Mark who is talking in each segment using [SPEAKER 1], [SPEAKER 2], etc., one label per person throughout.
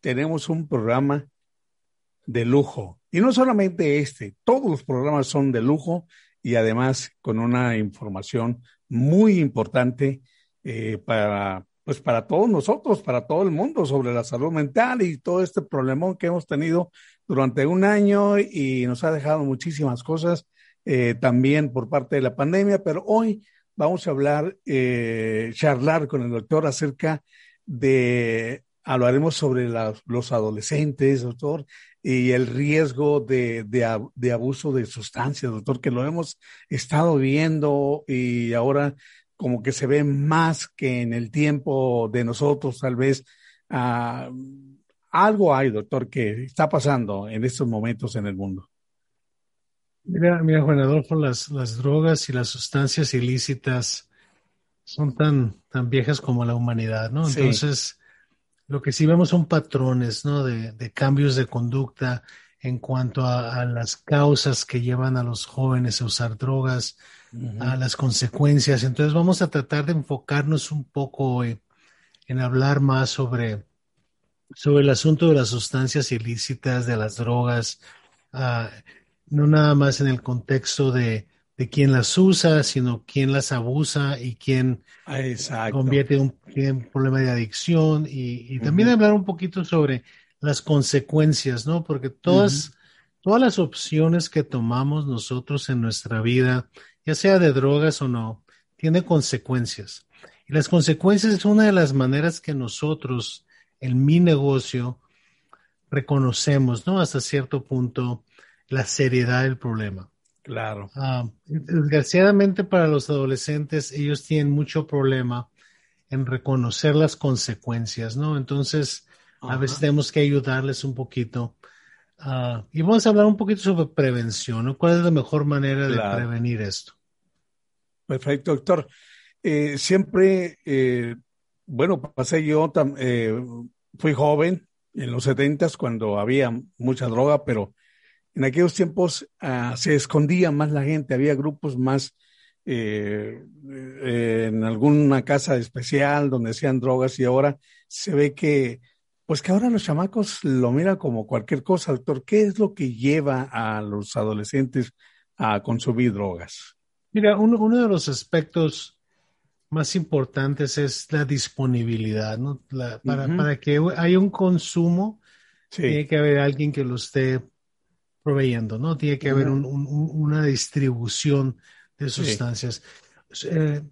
[SPEAKER 1] tenemos un programa de lujo. Y no solamente este, todos los programas son de lujo y además con una información muy importante eh, para, pues para todos nosotros, para todo el mundo sobre la salud mental y todo este problemón que hemos tenido durante un año y nos ha dejado muchísimas cosas eh, también por parte de la pandemia, pero hoy vamos a hablar, eh, charlar con el doctor acerca de, hablaremos sobre los adolescentes, doctor, y el riesgo de, de, abuso de sustancias, doctor, que lo hemos estado viendo y ahora como que se ve más que en el tiempo de nosotros, tal vez. Ah, algo hay, doctor, que está pasando en estos momentos en el mundo.
[SPEAKER 2] Mira, mira Juan Adolfo, las, las drogas y las sustancias ilícitas son tan, tan viejas como la humanidad, ¿no? Entonces, lo que sí vemos son patrones, ¿no? De, de cambios de conducta en cuanto a, las causas que llevan a los jóvenes a usar drogas, a las consecuencias. Entonces, vamos a tratar de enfocarnos un poco en, en hablar más sobre, sobre el asunto de las sustancias ilícitas, de las drogas, uh, no nada más en el contexto de, de quién las usa, sino quién las abusa y quién convierte en un, problema de adicción y, también hablar un poquito sobre las consecuencias, ¿no? Porque todas, todas las opciones que tomamos nosotros en nuestra vida, ya sea de drogas o no, tiene consecuencias. Y las consecuencias es una de las maneras que nosotros, en mi negocio, reconocemos, ¿no? Hasta cierto punto la seriedad del problema.
[SPEAKER 1] Claro.
[SPEAKER 2] Ah, desgraciadamente para los adolescentes, ellos tienen mucho problema en reconocer las consecuencias, ¿no? Entonces, a veces tenemos que ayudarles un poquito. Ah, y vamos a hablar un poquito sobre prevención, ¿no? ¿Cuál es la mejor manera de prevenir esto?
[SPEAKER 1] Perfecto, doctor. Eh, siempre, eh, bueno, pasé yo, eh, fui joven en los setentas cuando había mucha droga, pero en aquellos tiempos ah, se escondía más la gente, había grupos más eh, eh, en alguna casa especial donde hacían drogas y ahora se ve que, pues que ahora los chamacos lo miran como cualquier cosa, doctor. ¿Qué es lo que lleva a los adolescentes a consumir drogas?
[SPEAKER 2] Mira, uno, de los aspectos más importantes es la disponibilidad, ¿no? para, para, que haya un consumo, tiene que haber alguien que lo esté proveyendo, ¿no? Tiene que haber una distribución de sustancias. Eh,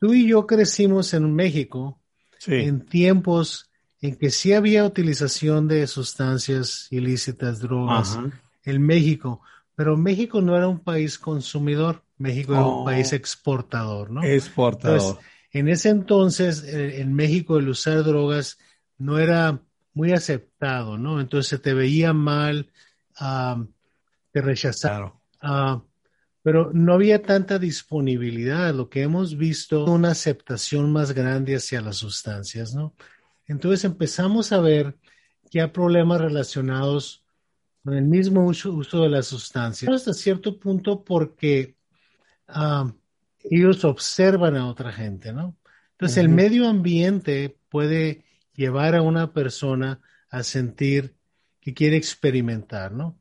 [SPEAKER 2] tú y yo crecimos en México en tiempos en que sí había utilización de sustancias ilícitas, drogas, en México, pero México no era un país consumidor, México era un oh. país exportador, ¿no?
[SPEAKER 1] Exportador.
[SPEAKER 2] en ese entonces, eh, en México, el usar drogas no era muy aceptado, ¿no? Entonces se te veía mal, de rechazar. Ah, pero no había tanta disponibilidad. Lo que hemos visto, una aceptación más grande hacia las sustancias, ¿no? Entonces empezamos a ver que hay problemas relacionados con el mismo uso, de las sustancias. Hasta cierto punto porque ellos observan a otra gente, ¿no? Entonces el medio ambiente puede llevar a una persona a sentir que quiere experimentar, ¿no?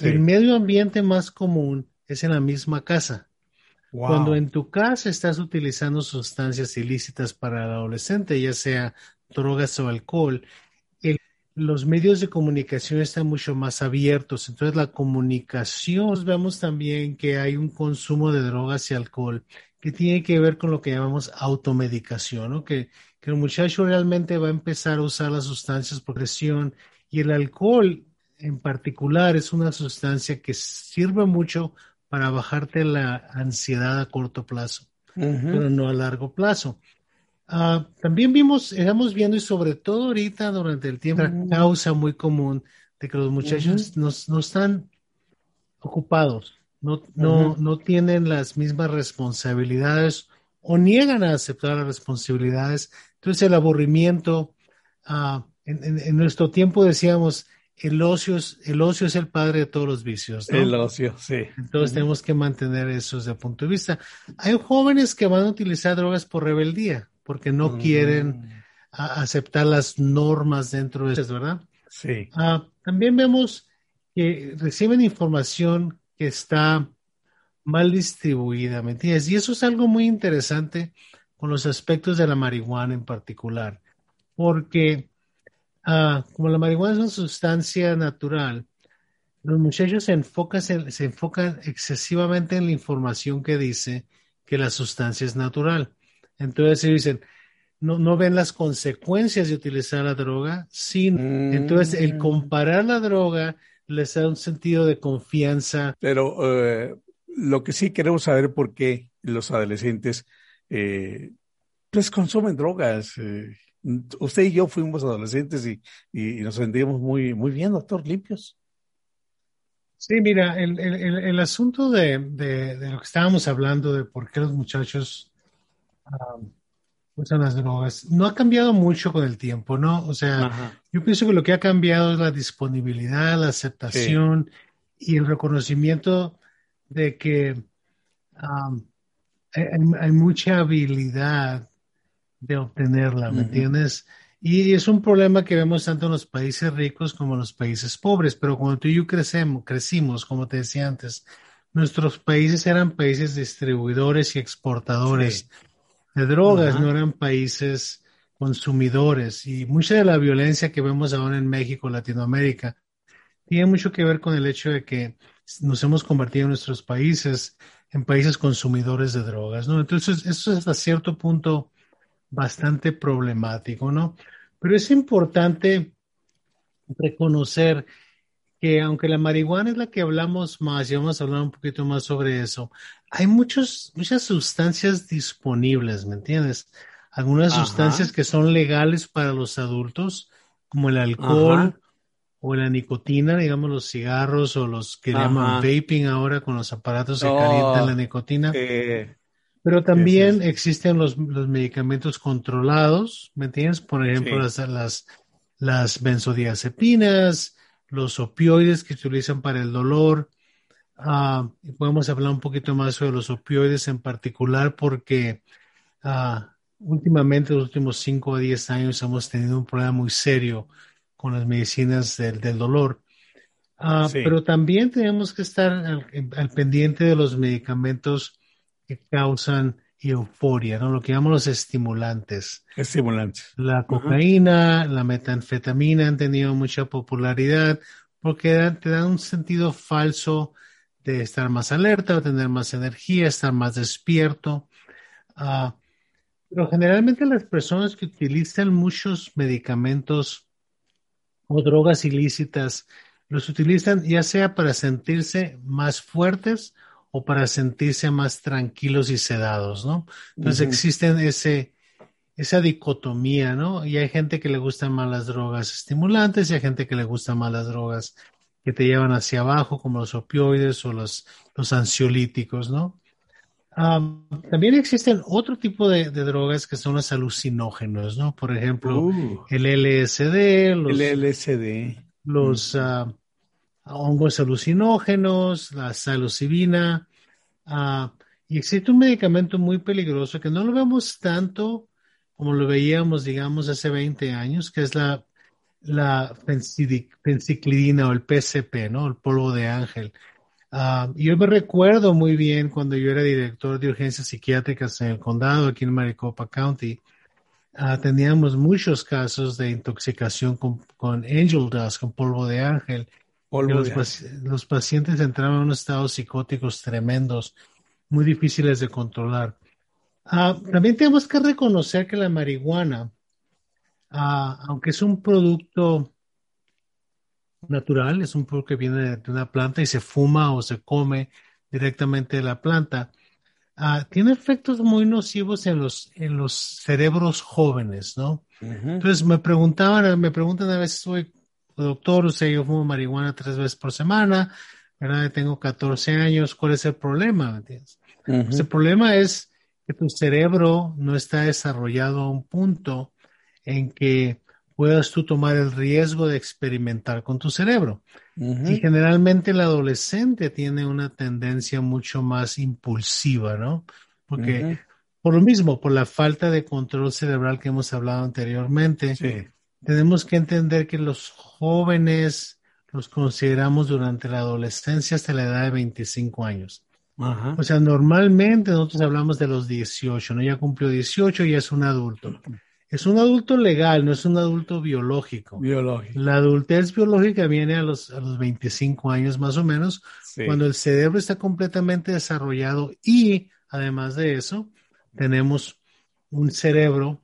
[SPEAKER 2] El medio ambiente más común es en la misma casa. Cuando en tu casa estás utilizando sustancias ilícitas para el adolescente, ya sea drogas o alcohol, los medios de comunicación están mucho más abiertos. Entonces la comunicación, vemos también que hay un consumo de drogas y alcohol que tiene que ver con lo que llamamos automedicación, ¿no? que, que el muchacho realmente va a empezar a usar las sustancias por presión y el alcohol en particular es una sustancia que sirve mucho para bajarte la ansiedad a corto plazo, pero no a largo plazo. Ah, también vimos, estamos viendo y sobre todo ahorita durante el tiempo, una causa muy común de que los muchachos no, están ocupados, no, no, no tienen las mismas responsabilidades o niegan a aceptar las responsabilidades. Entonces el aburrimiento, uh, en, nuestro tiempo decíamos, el ocio, es, el ocio es el padre de todos los vicios. ¿no?
[SPEAKER 1] El ocio, sí.
[SPEAKER 2] Entonces tenemos que mantener eso desde el punto de vista. Hay jóvenes que van a utilizar drogas por rebeldía, porque no quieren aceptar las normas dentro de eso, ¿verdad?
[SPEAKER 1] Sí.
[SPEAKER 2] Ah, también vemos que reciben información que está mal distribuida, ¿me entiendes? Y eso es algo muy interesante con los aspectos de la marihuana en particular, porque ah, como la marihuana es una sustancia natural, los muchachos se enfocan, se, enfocan excesivamente en la información que dice que la sustancia es natural. Entonces ellos dicen, no, no ven las consecuencias de utilizar la droga, sin, entonces el mm. comparar la droga les da un sentido de confianza.
[SPEAKER 1] Pero eh, lo que sí queremos saber por qué los adolescentes eh, pues consumen drogas. Eh, usted y yo fuimos adolescentes y, y, nos sentíamos muy, muy bien, doctor, limpios.
[SPEAKER 2] Sí, mira, el, el, el asunto de, de, de, lo que estábamos hablando, de por qué los muchachos um, usan las drogas, no ha cambiado mucho con el tiempo, ¿no? O sea, yo pienso que lo que ha cambiado es la disponibilidad, la aceptación y el reconocimiento de que um, hay, mucha habilidad de obtenerla, ¿me entiendes? Y es un problema que vemos tanto en los países ricos como en los países pobres, pero cuando tú y yo crecemos, crecimos, como te decía antes, nuestros países eran países distribuidores y exportadores de drogas, no eran países consumidores. Y mucha de la violencia que vemos ahora en México, Latinoamérica, tiene mucho que ver con el hecho de que nos hemos convertido en nuestros países en países consumidores de drogas, ¿no? Entonces, eso es hasta cierto punto bastante problemático, ¿no? Pero es importante reconocer que aunque la marihuana es la que hablamos más, y vamos a hablar un poquito más sobre eso, hay muchos, muchas sustancias disponibles, ¿me entiendes? Algunas sustancias que son legales para los adultos, como el alcohol o la nicotina, digamos los cigarros o los que llaman vaping ahora con los aparatos que calientan la nicotina. Pero también existen los, medicamentos controlados, ¿me entiendes? Por ejemplo, las, las, las benzodiazepinas, los opioides que se utilizan para el dolor. Uh, podemos hablar un poquito más sobre los opioides en particular porque uh, últimamente, los últimos 5 a 10 años, hemos tenido un problema muy serio con las medicinas del, del dolor. Uh, Pero también tenemos que estar al, pendiente de los medicamentos que causan euforia, ¿no? Lo que llamamos los estimulantes.
[SPEAKER 1] Estimulantes.
[SPEAKER 2] La cocaína, la metanfetamina han tenido mucha popularidad porque te dan un sentido falso de estar más alerta, tener más energía, estar más despierto. Uh, pero generalmente las personas que utilizan muchos medicamentos o drogas ilícitas los utilizan ya sea para sentirse más fuertes o para sentirse más tranquilos y sedados, ¿no? Entonces existen ese, esa dicotomía, ¿no? Y hay gente que le gustan más las drogas estimulantes y hay gente que le gustan más las drogas que te llevan hacia abajo, como los opioides o los, los ansiolíticos, ¿no? también existen otro tipo de, drogas que son los alucinógenos, ¿no? Por ejemplo, uh. el LSD,
[SPEAKER 1] los, el LSD.
[SPEAKER 2] los uh, hongos alucinógenos, la psilocibina. Uh, y existe un medicamento muy peligroso que no lo vemos tanto como lo veíamos, digamos, hace 20 años, que es la, la o el PCP, ¿no? El polvo de ángel. Uh, yo me recuerdo muy bien cuando yo era director de urgencias psiquiátricas en el condado, aquí en Maricopa County, uh, teníamos muchos casos de intoxicación con, con, angel dust, con polvo de ángel. Los, los, pacientes entraban en unos estados psicóticos tremendos, muy difíciles de controlar. Uh, también tenemos que reconocer que la marihuana, aunque es un producto natural, es un producto que viene de una planta y se fuma o se come directamente de la planta. Ah, tiene efectos muy nocivos en los, en los cerebros jóvenes, ¿no? Entonces me preguntaban, me preguntan a veces, doctor, sea, yo fumo marihuana tres veces por semana, ¿verdad? Tengo 14 años, ¿cuál es el problema? Pues el problema es que tu cerebro no está desarrollado a un punto en que puedas tú tomar el riesgo de experimentar con tu cerebro. Y generalmente el adolescente tiene una tendencia mucho más impulsiva, ¿no? Porque por lo mismo, por la falta de control cerebral que hemos hablado anteriormente, tenemos que entender que los jóvenes los consideramos durante la adolescencia hasta la edad de 25 años. O sea, normalmente nosotros hablamos de los 18, ¿no? Ya cumplió 18 y es un adulto. Es un adulto legal, no es un adulto biológico.
[SPEAKER 1] Biológico.
[SPEAKER 2] La adultez biológica viene a los, a los 25 años más o menos, cuando el cerebro está completamente desarrollado y, además de eso, tenemos un cerebro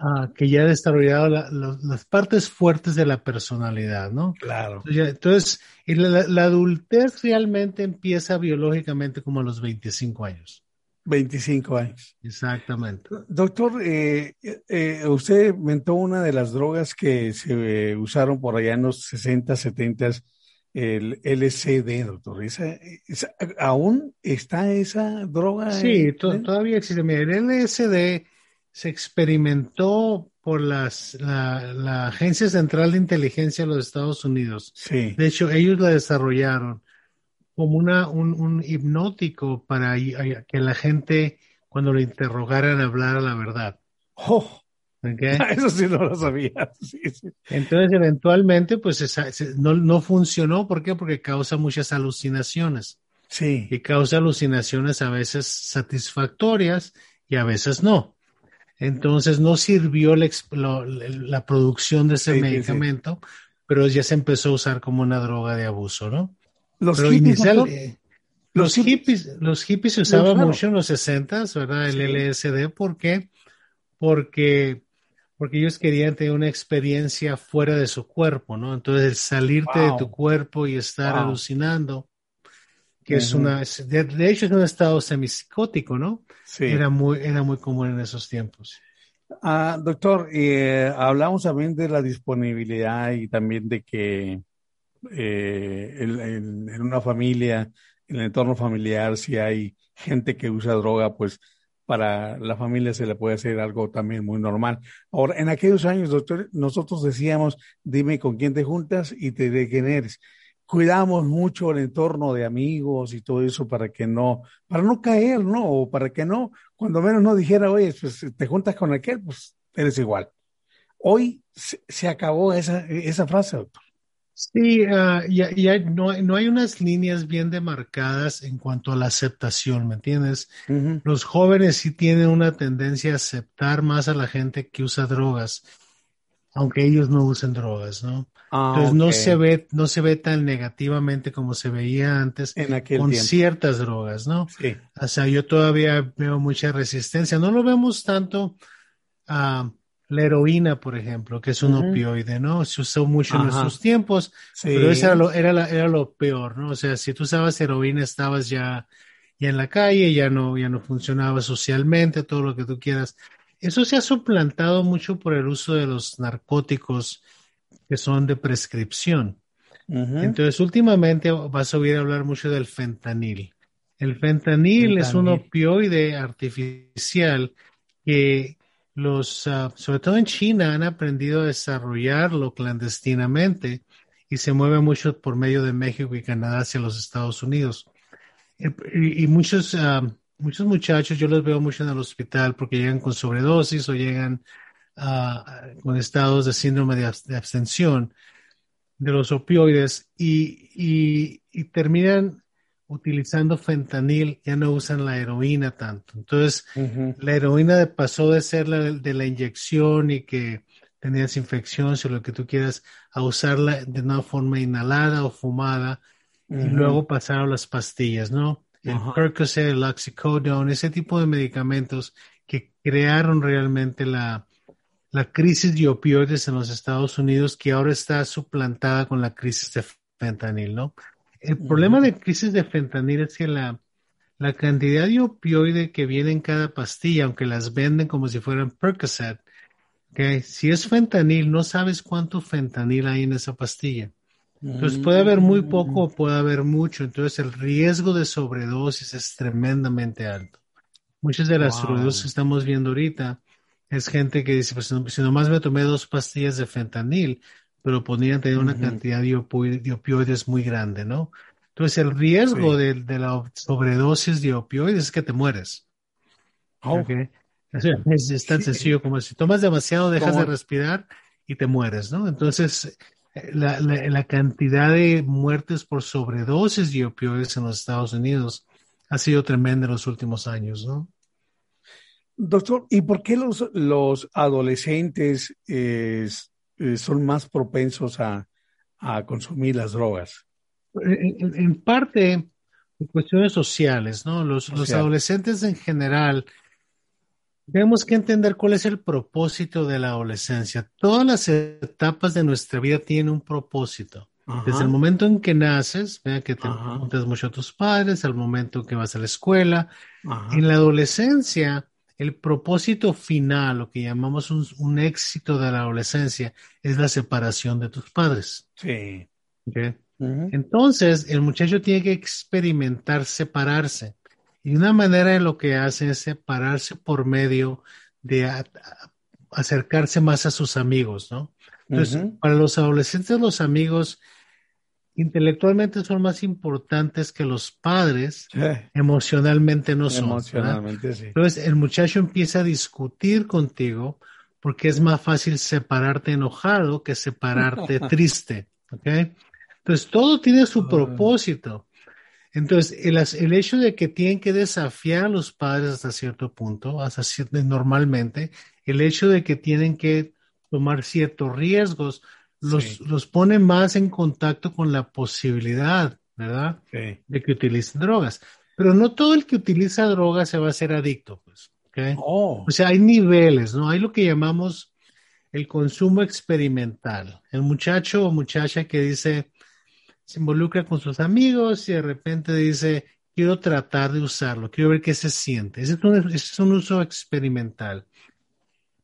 [SPEAKER 2] Ah, que ya ha desarrollado las partes fuertes de la personalidad, ¿no?
[SPEAKER 1] Claro.
[SPEAKER 2] Entonces, la, adultez realmente empieza biológicamente como a los 25 años.
[SPEAKER 1] 25 años.
[SPEAKER 2] Exactamente.
[SPEAKER 1] Doctor, eh, eh, usted inventó una de las drogas que se usaron por allá en los 60, 70, el LCD, doctor. aún está esa droga?
[SPEAKER 2] Sí, todavía existe. Mira, el LSD se experimentó por las, la, Agencia Central de Inteligencia de los Estados Unidos.
[SPEAKER 1] Sí.
[SPEAKER 2] De hecho, ellos la desarrollaron como una, un, hipnótico para que la gente, cuando lo interrogaran, hablara la verdad.
[SPEAKER 1] ¡Oh! Eso sí no lo sabía.
[SPEAKER 2] Entonces, eventualmente, pues no, no funcionó. ¿Por qué? Porque causa muchas alucinaciones.
[SPEAKER 1] Sí.
[SPEAKER 2] Y causa alucinaciones a veces satisfactorias y a veces no. Entonces no sirvió la, producción de ese medicamento, pero ya se empezó a usar como una droga de abuso, ¿no?
[SPEAKER 1] Los hippies,
[SPEAKER 2] eh, los, hippies, los hippies se usaban mucho en los 60, ¿verdad? El LSD, ¿por qué? Porque, porque ellos querían tener una experiencia fuera de su cuerpo, ¿no? Entonces, salirte de tu cuerpo y estar alucinando, que es una, de, hecho es un estado semipsicótico, ¿no?
[SPEAKER 1] Sí.
[SPEAKER 2] Era muy, era muy común en esos tiempos.
[SPEAKER 1] Ah, doctor, eh, hablamos también de la disponibilidad y también de que eh, en, una familia, en el entorno familiar, si hay gente que usa droga, pues para la familia se le puede hacer algo también muy normal. Ahora, en aquellos años, doctor, nosotros decíamos, dime con quién te juntas y te de quién eres cuidamos mucho el entorno de amigos y todo eso para que no, para no caer, ¿no? O para que no, cuando menos no dijera, oye, pues te juntas con aquel, pues eres igual. Hoy se, acabó esa, esa frase, doctor.
[SPEAKER 2] Sí, uh, ya, ya no, no, hay unas líneas bien demarcadas en cuanto a la aceptación, ¿me entiendes? Los jóvenes sí tienen una tendencia a aceptar más a la gente que usa drogas, aunque ellos no usen drogas, ¿no?
[SPEAKER 1] Ah,
[SPEAKER 2] Entonces no se ve, no se ve tan negativamente como se veía antes con ciertas drogas, ¿no?
[SPEAKER 1] Sí.
[SPEAKER 2] O sea, yo todavía veo mucha resistencia. No lo vemos tanto a la heroína, por ejemplo, que es un opioide, ¿no? Se usó mucho en nuestros tiempos, pero eso era lo, era, era lo peor, ¿no? O sea, si tú usabas heroína, estabas ya, ya en la calle, ya no, ya no funcionaba socialmente, todo lo que tú quieras. Eso se ha suplantado mucho por el uso de los narcóticos que son de prescripción. Entonces, últimamente vas a oír hablar mucho del fentanil. El fentanil, es un opioide artificial que los, ah, sobre todo en China, han aprendido a desarrollarlo clandestinamente y se mueve mucho por medio de México y Canadá hacia los Estados Unidos. Eh, y, muchos, ah, muchos muchachos, yo los veo mucho en el hospital porque llegan con sobredosis o llegan con estados de síndrome de, abstención de los opioides y, terminan utilizando fentanil, ya no usan la heroína tanto. Entonces, la heroína pasó de ser la de, la inyección y que tenías infección, o lo que tú quieras, a usarla de una forma inhalada o fumada, y luego pasaron las pastillas, ¿no? El Percocet, el oxycodone, ese tipo de medicamentos que crearon realmente la, la crisis de opioides en los Estados Unidos que ahora está suplantada con la crisis de fentanil, ¿no? El problema de crisis de fentanil es que la, la cantidad de opioide que viene en cada pastilla, aunque las venden como si fueran Percocet, que si es fentanil, no sabes cuánto fentanil hay en esa pastilla. Entonces puede haber muy poco o puede haber mucho. Entonces el riesgo de sobredosis es tremendamente alto. Muchas de las sobredosis que estamos viendo ahorita es gente que dice, pues si nomás me tomé dos pastillas de fentanil, pero podrían tener una cantidad de, opioides muy grande, ¿no? Entonces el riesgo de, la sobredosis de opioides es que te mueres. Oh. Es, tan sencillo como si tomas demasiado, dejas de respirar y te mueres, ¿no? Entonces, la, la, cantidad de muertes por sobredosis de opioides en los Estados Unidos ha sido tremenda en los últimos años, ¿no?
[SPEAKER 1] Doctor, ¿y por qué los, los adolescentes eh, son más propensos a, a, consumir las drogas?
[SPEAKER 2] En, parte, cuestiones sociales, ¿no? Los, los adolescentes en general tenemos que entender cuál es el propósito de la adolescencia. Todas las etapas de nuestra vida tienen un propósito. Desde el momento en que naces, vea que te juntas mucho a tus padres, al momento que vas a la escuela. En la adolescencia, el propósito final, lo que llamamos un, éxito de la adolescencia, es la separación de tus padres.
[SPEAKER 1] Sí.
[SPEAKER 2] Entonces, el muchacho tiene que experimentar separarse. Y una manera de lo que hace es separarse por medio de acercarse más a sus amigos, ¿no? Entonces, para los adolescentes, los amigos intelectualmente son más importantes que los padres, emocionalmente no son.
[SPEAKER 1] Emocionalmente, sí.
[SPEAKER 2] Entonces, el muchacho empieza a discutir contigo porque es más fácil separarte enojado que separarte triste, ¿ok? Entonces, todo tiene su ah. propósito. Entonces, el, hecho de que tienen que desafiar a los padres hasta cierto punto, hasta cierto, normalmente, el hecho de que tienen que tomar ciertos riesgos, los, los pone más en contacto con la posibilidad, ¿verdad? De que utilicen drogas. Pero no todo el que utiliza drogas se va a hacer adicto, pues.
[SPEAKER 1] Oh.
[SPEAKER 2] O sea, hay niveles, ¿no? Hay lo que llamamos el consumo experimental. El muchacho o muchacha que dice, se involucra con sus amigos y de repente dice, quiero tratar de usarlo, quiero ver qué se siente. Ese es un, uso experimental.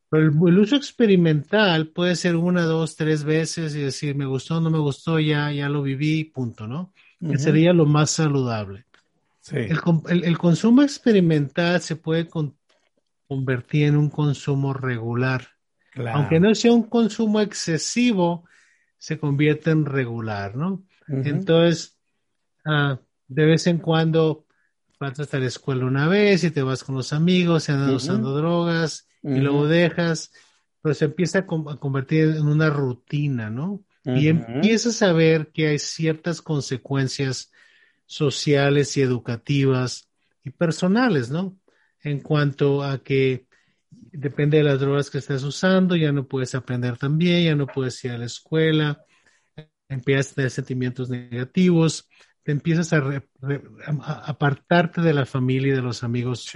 [SPEAKER 2] Pero el, uso experimental puede ser una, dos, tres veces y decir, me gustó, no me gustó, ya, ya lo viví, punto, ¿no? Que sería lo más saludable. El, consumo experimental se puede convertir en un consumo regular. Aunque no sea un consumo excesivo, se convierte en regular, ¿no? Entonces, ah, de vez en cuando vas hasta la escuela una vez y te vas con los amigos, se andan usando drogas y luego dejas, pero se empieza a, convertir en una rutina, ¿no? Y empiezas a ver que hay ciertas consecuencias sociales y educativas y personales, ¿no? En cuanto a que depende de las drogas que estás usando, ya no puedes aprender tan bien, ya no puedes ir a la escuela, empiezas a tener sentimientos negativos, te empiezas a, apartarte de la familia y de los amigos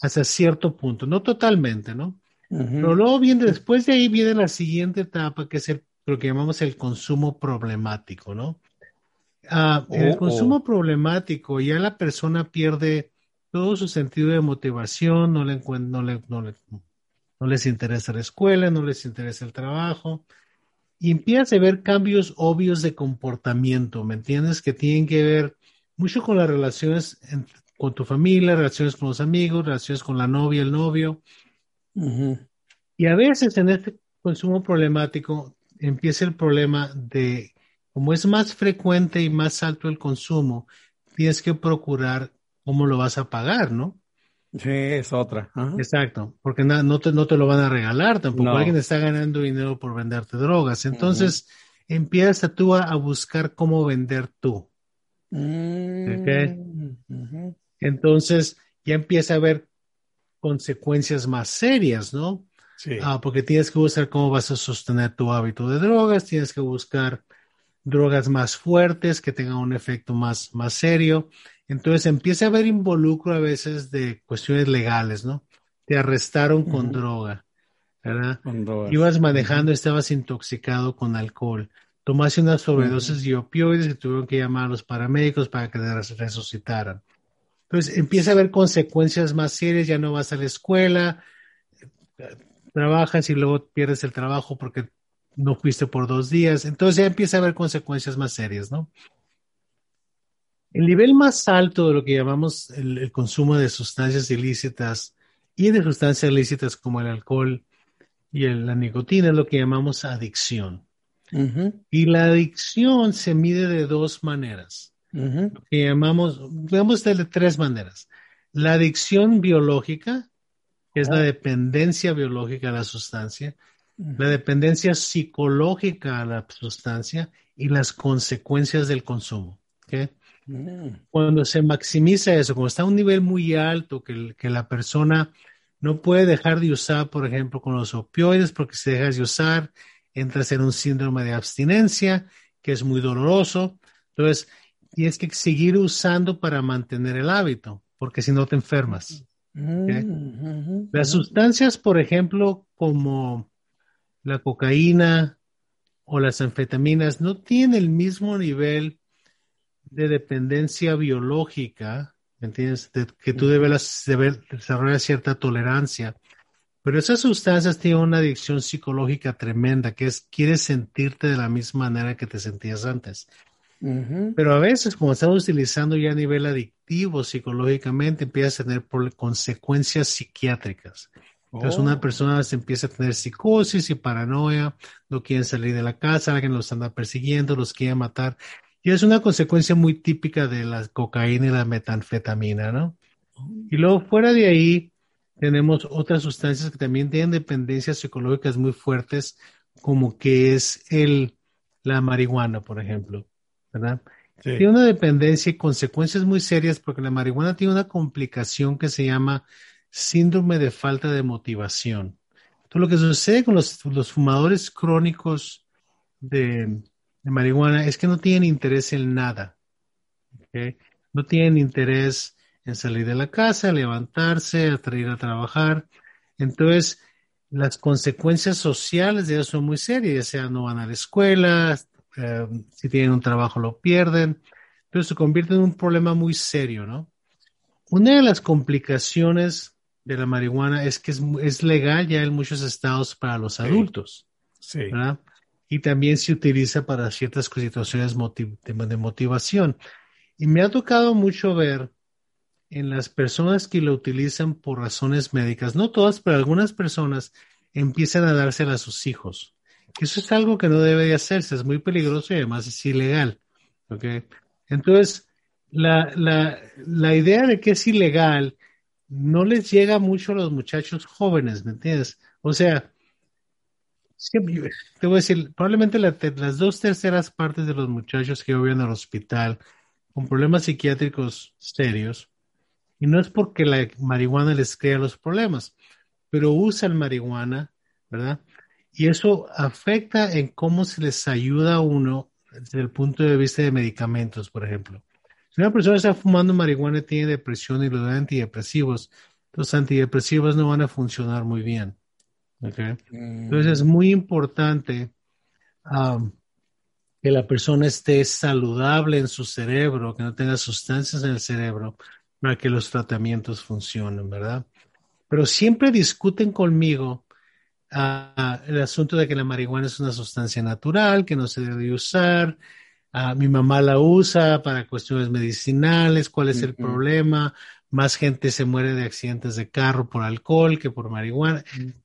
[SPEAKER 2] hasta cierto punto, no totalmente, ¿no? Pero luego viene, después de ahí viene la siguiente etapa, que es lo que llamamos el consumo problemático, ¿no? Ah, en el oh, consumo oh. problemático ya la persona pierde todo su sentido de motivación, no, le, no, le, no, le, no les interesa la escuela, no les interesa el trabajo, y empiezas a ver cambios obvios de comportamiento, ¿me entiendes? Que tienen que ver mucho con las relaciones con tu familia, relaciones con los amigos, relaciones con la novia, el novio. Y a veces en este consumo problemático empieza el problema de, como es más frecuente y más alto el consumo, tienes que procurar cómo lo vas a pagar, ¿no?
[SPEAKER 1] Sí, es otra.
[SPEAKER 2] Exacto, porque no, te, no te lo van a regalar tampoco. Alguien está ganando dinero por venderte drogas. Entonces, empiezas tú a, buscar cómo vender tú.
[SPEAKER 1] Mm,
[SPEAKER 2] Entonces, ya empieza a haber consecuencias más serias, ¿no?
[SPEAKER 1] Sí.
[SPEAKER 2] Ah, porque tienes que buscar cómo vas a sostener tu hábito de drogas, tienes que buscar drogas más fuertes que tengan un efecto más, más serio. Entonces empieza a haber involucro a veces de cuestiones legales, ¿no? Te arrestaron con droga, ¿verdad?
[SPEAKER 1] Con droga.
[SPEAKER 2] Ibas manejando, estabas intoxicado con alcohol. Tomaste unas sobredosis de opioides y tuvieron que llamar a los paramédicos para que te resucitaran. Entonces empieza a haber consecuencias más serias, ya no vas a la escuela, trabajas y luego pierdes el trabajo porque no fuiste por dos días. Entonces ya empieza a haber consecuencias más serias, ¿no? El nivel más alto de lo que llamamos el, consumo de sustancias ilícitas y de sustancias ilícitas como el alcohol y la nicotina es lo que llamamos adicción. Y la adicción se mide de dos maneras. Lo que llamamos, digamos de tres maneras. La adicción biológica, que es la dependencia biológica a la sustancia, la dependencia psicológica a la sustancia y las consecuencias del consumo. Mm. Cuando se maximiza eso, cuando está a un nivel muy alto, que, que, la persona no puede dejar de usar, por ejemplo, con los opioides, porque si dejas de usar, entras en un síndrome de abstinencia, que es muy doloroso. Entonces, tienes que seguir usando para mantener el hábito, porque si no te enfermas. Mm, Las sustancias, por ejemplo, como la cocaína o las anfetaminas, no tienen el mismo nivel de dependencia biológica, ¿me entiendes? que tú debes, desarrollar cierta tolerancia. Pero esas sustancias tienen una adicción psicológica tremenda, que es quieres sentirte de la misma manera que te sentías antes. Pero a veces, como estamos utilizando ya a nivel adictivo psicológicamente, empiezas a tener consecuencias psiquiátricas. Entonces, una oh. persona se empieza a tener psicosis y paranoia, no quieren salir de la casa, alguien los anda persiguiendo, los quiere matar. Y es una consecuencia muy típica de la cocaína y la metanfetamina, ¿no? Y luego, fuera de ahí, tenemos otras sustancias que también tienen dependencias psicológicas muy fuertes, como que es el, la marihuana, por ejemplo. ¿verdad? Tiene una dependencia y consecuencias muy serias porque la marihuana tiene una complicación que se llama síndrome de falta de motivación. Entonces, lo que sucede con los, fumadores crónicos de, marihuana es que no tienen interés en nada. No tienen interés en salir de la casa, levantarse, a ir a trabajar. Entonces, las consecuencias sociales de eso son muy serias, ya sea no van a la escuela, eh, si tienen un trabajo lo pierden, pero se convierte en un problema muy serio, ¿no? Una de las complicaciones de la marihuana es que es, legal ya en muchos estados para los adultos, sí. ¿verdad? Y también se utiliza para ciertas situaciones de motivación. Y me ha tocado mucho ver en las personas que lo utilizan por razones médicas, no todas, pero algunas personas empiezan a dársela a sus hijos. Eso es algo que no debe de hacerse, es muy peligroso y además es ilegal. ¿okay? Entonces, la, la, la idea de que es ilegal no les llega mucho a los muchachos jóvenes, ¿me entiendes? O sea, te voy a decir, probablemente las dos terceras partes de los muchachos que viven al hospital con problemas psiquiátricos serios, y no es porque la marihuana les crea los problemas, pero usan marihuana, ¿verdad? Y eso afecta en cómo se les ayuda a uno desde el punto de vista de medicamentos, por ejemplo. Si una persona está fumando marihuana y tiene depresión y lo da antidepresivos, los antidepresivos no van a funcionar muy bien. Entonces es muy importante um, que la persona esté saludable en su cerebro, que no tenga sustancias en el cerebro para que los tratamientos funcionen, ¿verdad? Pero siempre discuten conmigo el asunto de que la marihuana es una sustancia natural, que no se debe usar. Mi mamá la usa para cuestiones medicinales. ¿Cuál es el problema? Más gente se muere de accidentes de carro por alcohol que por marihuana.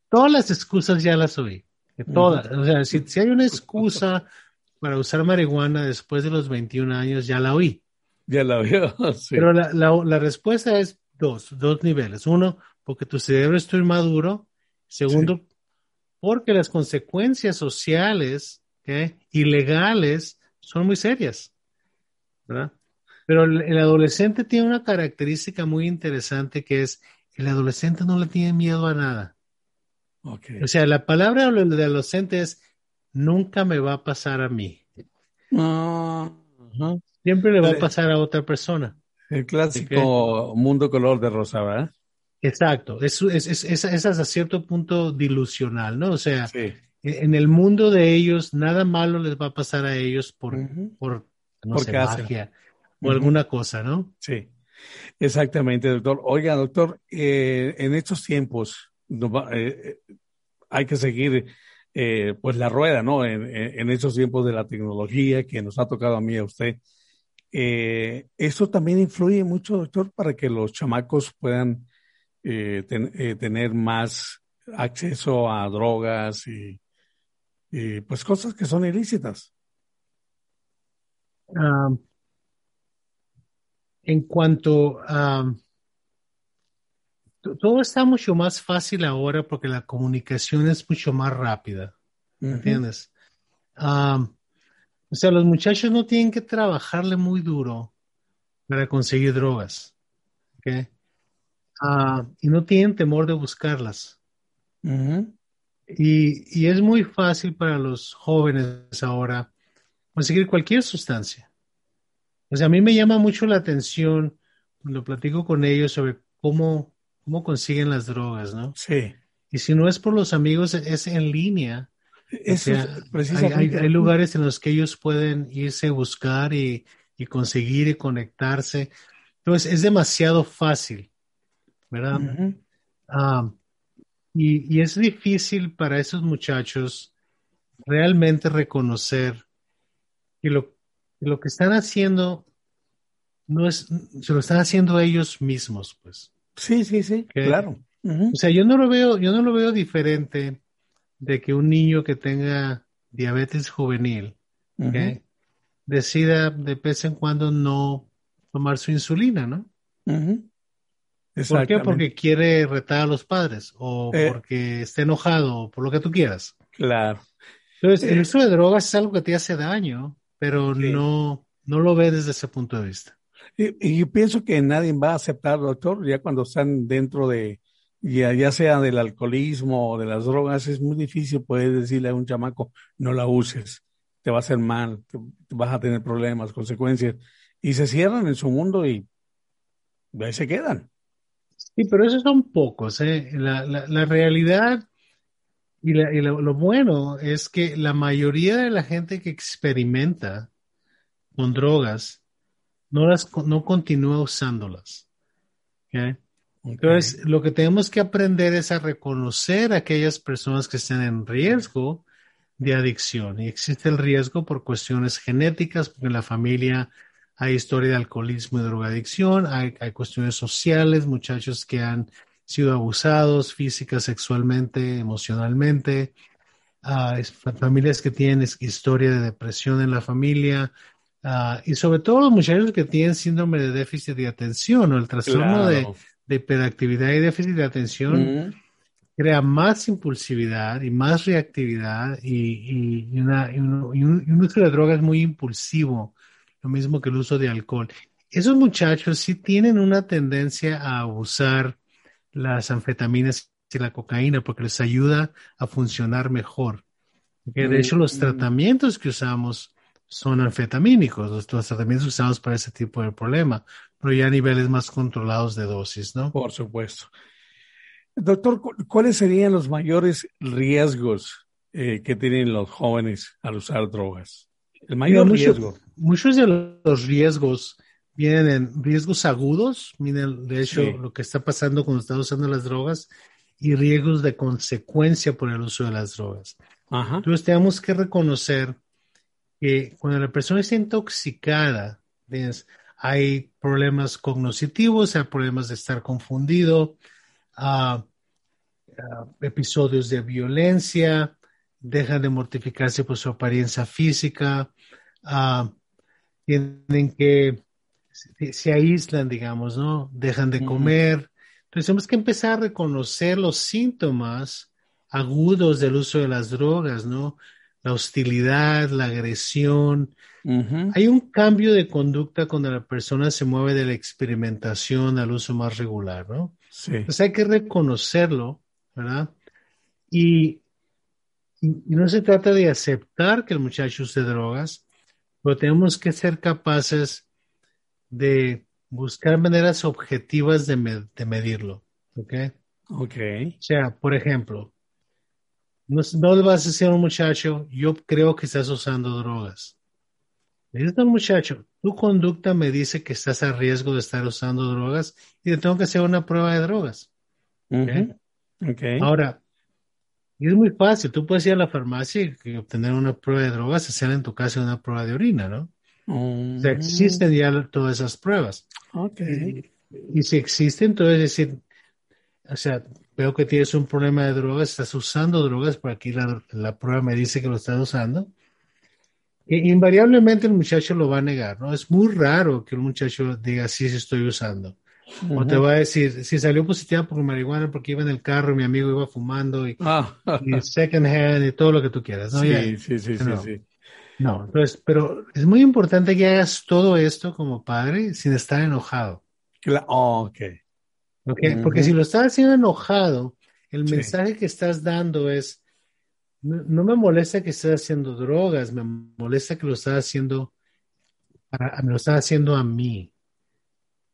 [SPEAKER 2] Todas las excusas ya las oí. Todas. O sea, si, hay una excusa para usar marihuana después de los 21 años, ya la oí.
[SPEAKER 1] Ya la oí.
[SPEAKER 2] Pero la, la, respuesta es dos, dos niveles. Uno, porque tu cerebro está inmaduro. Segundo, porque las consecuencias sociales y legales son muy serias. ¿verdad? Pero el, adolescente tiene una característica muy interesante que es el adolescente no le tiene miedo a nada. O sea, la palabra de adolescente es nunca me va a pasar a mí. Ah, Siempre le va a pasar a otra persona.
[SPEAKER 1] El clásico mundo color de rosa, ¿verdad?
[SPEAKER 2] Exacto, es, es, es, es, hasta cierto punto dilusional, ¿no? O sea, e, en el mundo de ellos nada malo les va a pasar a ellos por, por no sé, magia o alguna cosa, ¿no?
[SPEAKER 1] Sí, exactamente, doctor. Oiga, doctor, eh, en estos tiempos eh, hay que seguir eh, pues la rueda, ¿no? En, en, estos tiempos de la tecnología que nos ha tocado a mí y a usted. eso también influye mucho, doctor, para que los chamacos puedan eh, eh, tener más acceso a drogas y, pues cosas que son ilícitas.
[SPEAKER 2] en cuanto a todo está mucho más fácil ahora porque la comunicación es mucho más rápida. ¿Entiendes? o sea, los muchachos no tienen que trabajarle muy duro para conseguir drogas. ¿okay? Ah, y no tienen temor de buscarlas. Y, y, es muy fácil para los jóvenes ahora conseguir cualquier sustancia. O sea, a mí me llama mucho la atención cuando platico con ellos sobre cómo, cómo consiguen las drogas, ¿no?
[SPEAKER 1] Sí.
[SPEAKER 2] Y si no es por los amigos, es en línea.
[SPEAKER 1] Eso
[SPEAKER 2] precisamente. Hay, lugares en los que ellos pueden irse a buscar y, y conseguir y conectarse. Entonces, es demasiado fácil, ¿verdad? Ah, y, y, es difícil para esos muchachos realmente reconocer que lo, lo que están haciendo no es, se lo están haciendo ellos mismos, pues.
[SPEAKER 1] Sí, sí, sí, claro.
[SPEAKER 2] O sea, yo no lo veo, yo no lo veo diferente de que un niño que tenga diabetes juvenil decida de vez en cuando no tomar su insulina, ¿no? ¿Por qué? Porque quiere retar a los padres o eh. porque está enojado o por lo que tú quieras.
[SPEAKER 1] Claro.
[SPEAKER 2] Entonces, el uso de drogas es algo que te hace daño, pero no, no lo ve desde ese punto de vista.
[SPEAKER 1] Y, yo pienso que nadie va a aceptar, doctor, ya cuando están dentro de, ya, ya sea del alcoholismo o de las drogas, es muy difícil poder decirle a un chamaco, no la uses, te va a hacer mal, te, vas a tener problemas, consecuencias. Y se cierran en su mundo y ahí se quedan.
[SPEAKER 2] Sí, pero esos son pocos. ¿eh? La, la, realidad y, lo, bueno es que la mayoría de la gente que experimenta con drogas no, las, no continúa usándolas. Entonces, lo que tenemos que aprender es a reconocer a aquellas personas que estén en riesgo de adicción. Y existe el riesgo por cuestiones genéticas, porque en la familia hay historia de alcoholismo y drogadicción, hay, hay cuestiones sociales, muchachos que han sido abusados física, sexualmente, emocionalmente, uh, familias que tienen historia de depresión en la familia, uh, y sobre todo los muchachos que tienen síndrome de déficit de atención o el trastorno de, de, hiperactividad y déficit de atención. Crea más impulsividad y más reactividad y, y, una, y, un, y un uso de drogas muy impulsivo lo mismo que el uso de alcohol. Esos muchachos sí tienen una tendencia a abusar las anfetaminas y la cocaína porque les ayuda a funcionar mejor. de hecho, los mm. tratamientos que usamos son anfetamínicos, los, tratamientos que usamos para ese tipo de problema, pero ya a niveles más controlados de dosis, ¿no?
[SPEAKER 1] Por supuesto. Doctor, ¿cuáles serían los mayores riesgos eh, que tienen los jóvenes al usar drogas? El mayor riesgo.
[SPEAKER 2] muchos de los riesgos vienen en riesgos agudos, miren, de hecho, lo que está pasando cuando está usando las drogas, y riesgos de consecuencia por el uso de las drogas. Entonces, tenemos que reconocer que cuando la persona está intoxicada, hay problemas cognitivos, hay problemas de estar confundido, uh, episodios de violencia, deja de mortificarse por su apariencia física, uh, tienen que, se, aíslan, digamos, ¿no? Dejan de comer. Entonces tenemos que empezar a reconocer los síntomas agudos del uso de las drogas, ¿no? La hostilidad, la agresión. Hay un cambio de conducta cuando la persona se mueve de la experimentación al uso más regular, ¿no?
[SPEAKER 1] Sí.
[SPEAKER 2] Entonces hay que reconocerlo, ¿verdad? Y, y, no se trata de aceptar que el muchacho use drogas, pero tenemos que ser capaces de buscar maneras objetivas de, medirlo. ¿Ok?
[SPEAKER 1] Ok.
[SPEAKER 2] O sea, por ejemplo, no, le vas a decir a un muchacho, yo creo que estás usando drogas. Le dices a un muchacho, tu conducta me dice que estás a riesgo de estar usando drogas y te tengo que hacer una prueba de drogas.
[SPEAKER 1] ¿Okay?
[SPEAKER 2] Ahora, y es muy fácil, tú puedes ir a la farmacia y obtener una prueba de drogas, hacer en tu casa una prueba de orina, ¿no? O sea, existen ya todas esas pruebas.
[SPEAKER 1] Okay.
[SPEAKER 2] Y, si existen, entonces decir, o sea, veo que tienes un problema de drogas, estás usando drogas, por aquí la, la prueba me dice que lo estás usando. E invariablemente el muchacho lo va a negar, ¿no? Es muy raro que un muchacho diga, sí, sí estoy usando. O te va a decir, si salió positiva por marihuana porque iba en el carro, mi amigo iba fumando y,
[SPEAKER 1] Ah,
[SPEAKER 2] y second hand y todo lo que tú quieras. ¿no?
[SPEAKER 1] Sí, sí, sí, sí,
[SPEAKER 2] No.
[SPEAKER 1] sí.
[SPEAKER 2] No, entonces, pero es muy importante que hagas todo esto como padre sin estar enojado.
[SPEAKER 1] Cla- oh, ok.
[SPEAKER 2] ¿ok?
[SPEAKER 1] Ujú.
[SPEAKER 2] Porque si lo estás haciendo enojado, el
[SPEAKER 1] Sí.
[SPEAKER 2] mensaje que estás dando es, no, no me molesta que estés haciendo drogas, me molesta que lo estás haciendo, para- me lo estás haciendo a mí.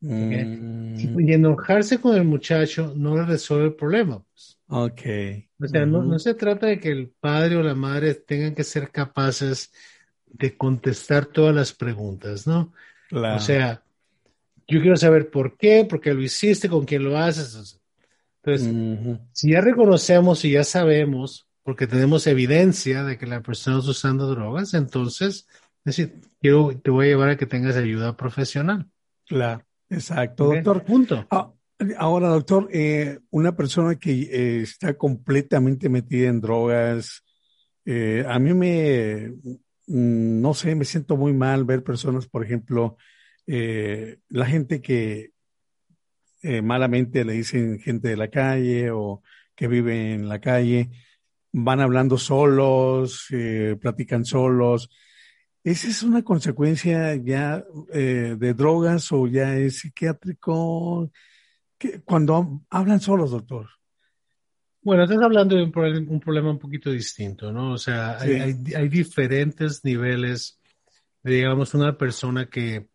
[SPEAKER 1] Mm,
[SPEAKER 2] Y, y enojarse con el muchacho no le resuelve el problema. pues.
[SPEAKER 1] ok.
[SPEAKER 2] O sea, no, no se trata de que el padre o la madre tengan que ser capaces de contestar todas las preguntas, ¿no?
[SPEAKER 1] Claro.
[SPEAKER 2] O sea, yo quiero saber por qué, por qué lo hiciste, con quién lo haces. Entonces, si ya reconocemos y ya sabemos, porque tenemos evidencia de que la persona está usando drogas, entonces, es decir, quiero, te voy a llevar a que tengas ayuda profesional.
[SPEAKER 1] Claro, exacto, doctor.
[SPEAKER 2] Punto.
[SPEAKER 1] Ah, ahora, doctor, eh, una persona que eh, está completamente metida en drogas, eh, a mí me, mm, no sé, me siento muy mal ver personas, por ejemplo, eh, la gente que eh, malamente le dicen gente de la calle o que vive en la calle, van hablando solos, eh, platican solos. ¿Esa es una consecuencia ya eh, de drogas o ya es psiquiátrico? ¿Qué- Cuando hablan solos, doctor.
[SPEAKER 2] Bueno, estás hablando de un, problem- un problema un poquito distinto, ¿no? O sea, hay- hay diferentes niveles de, digamos, una persona que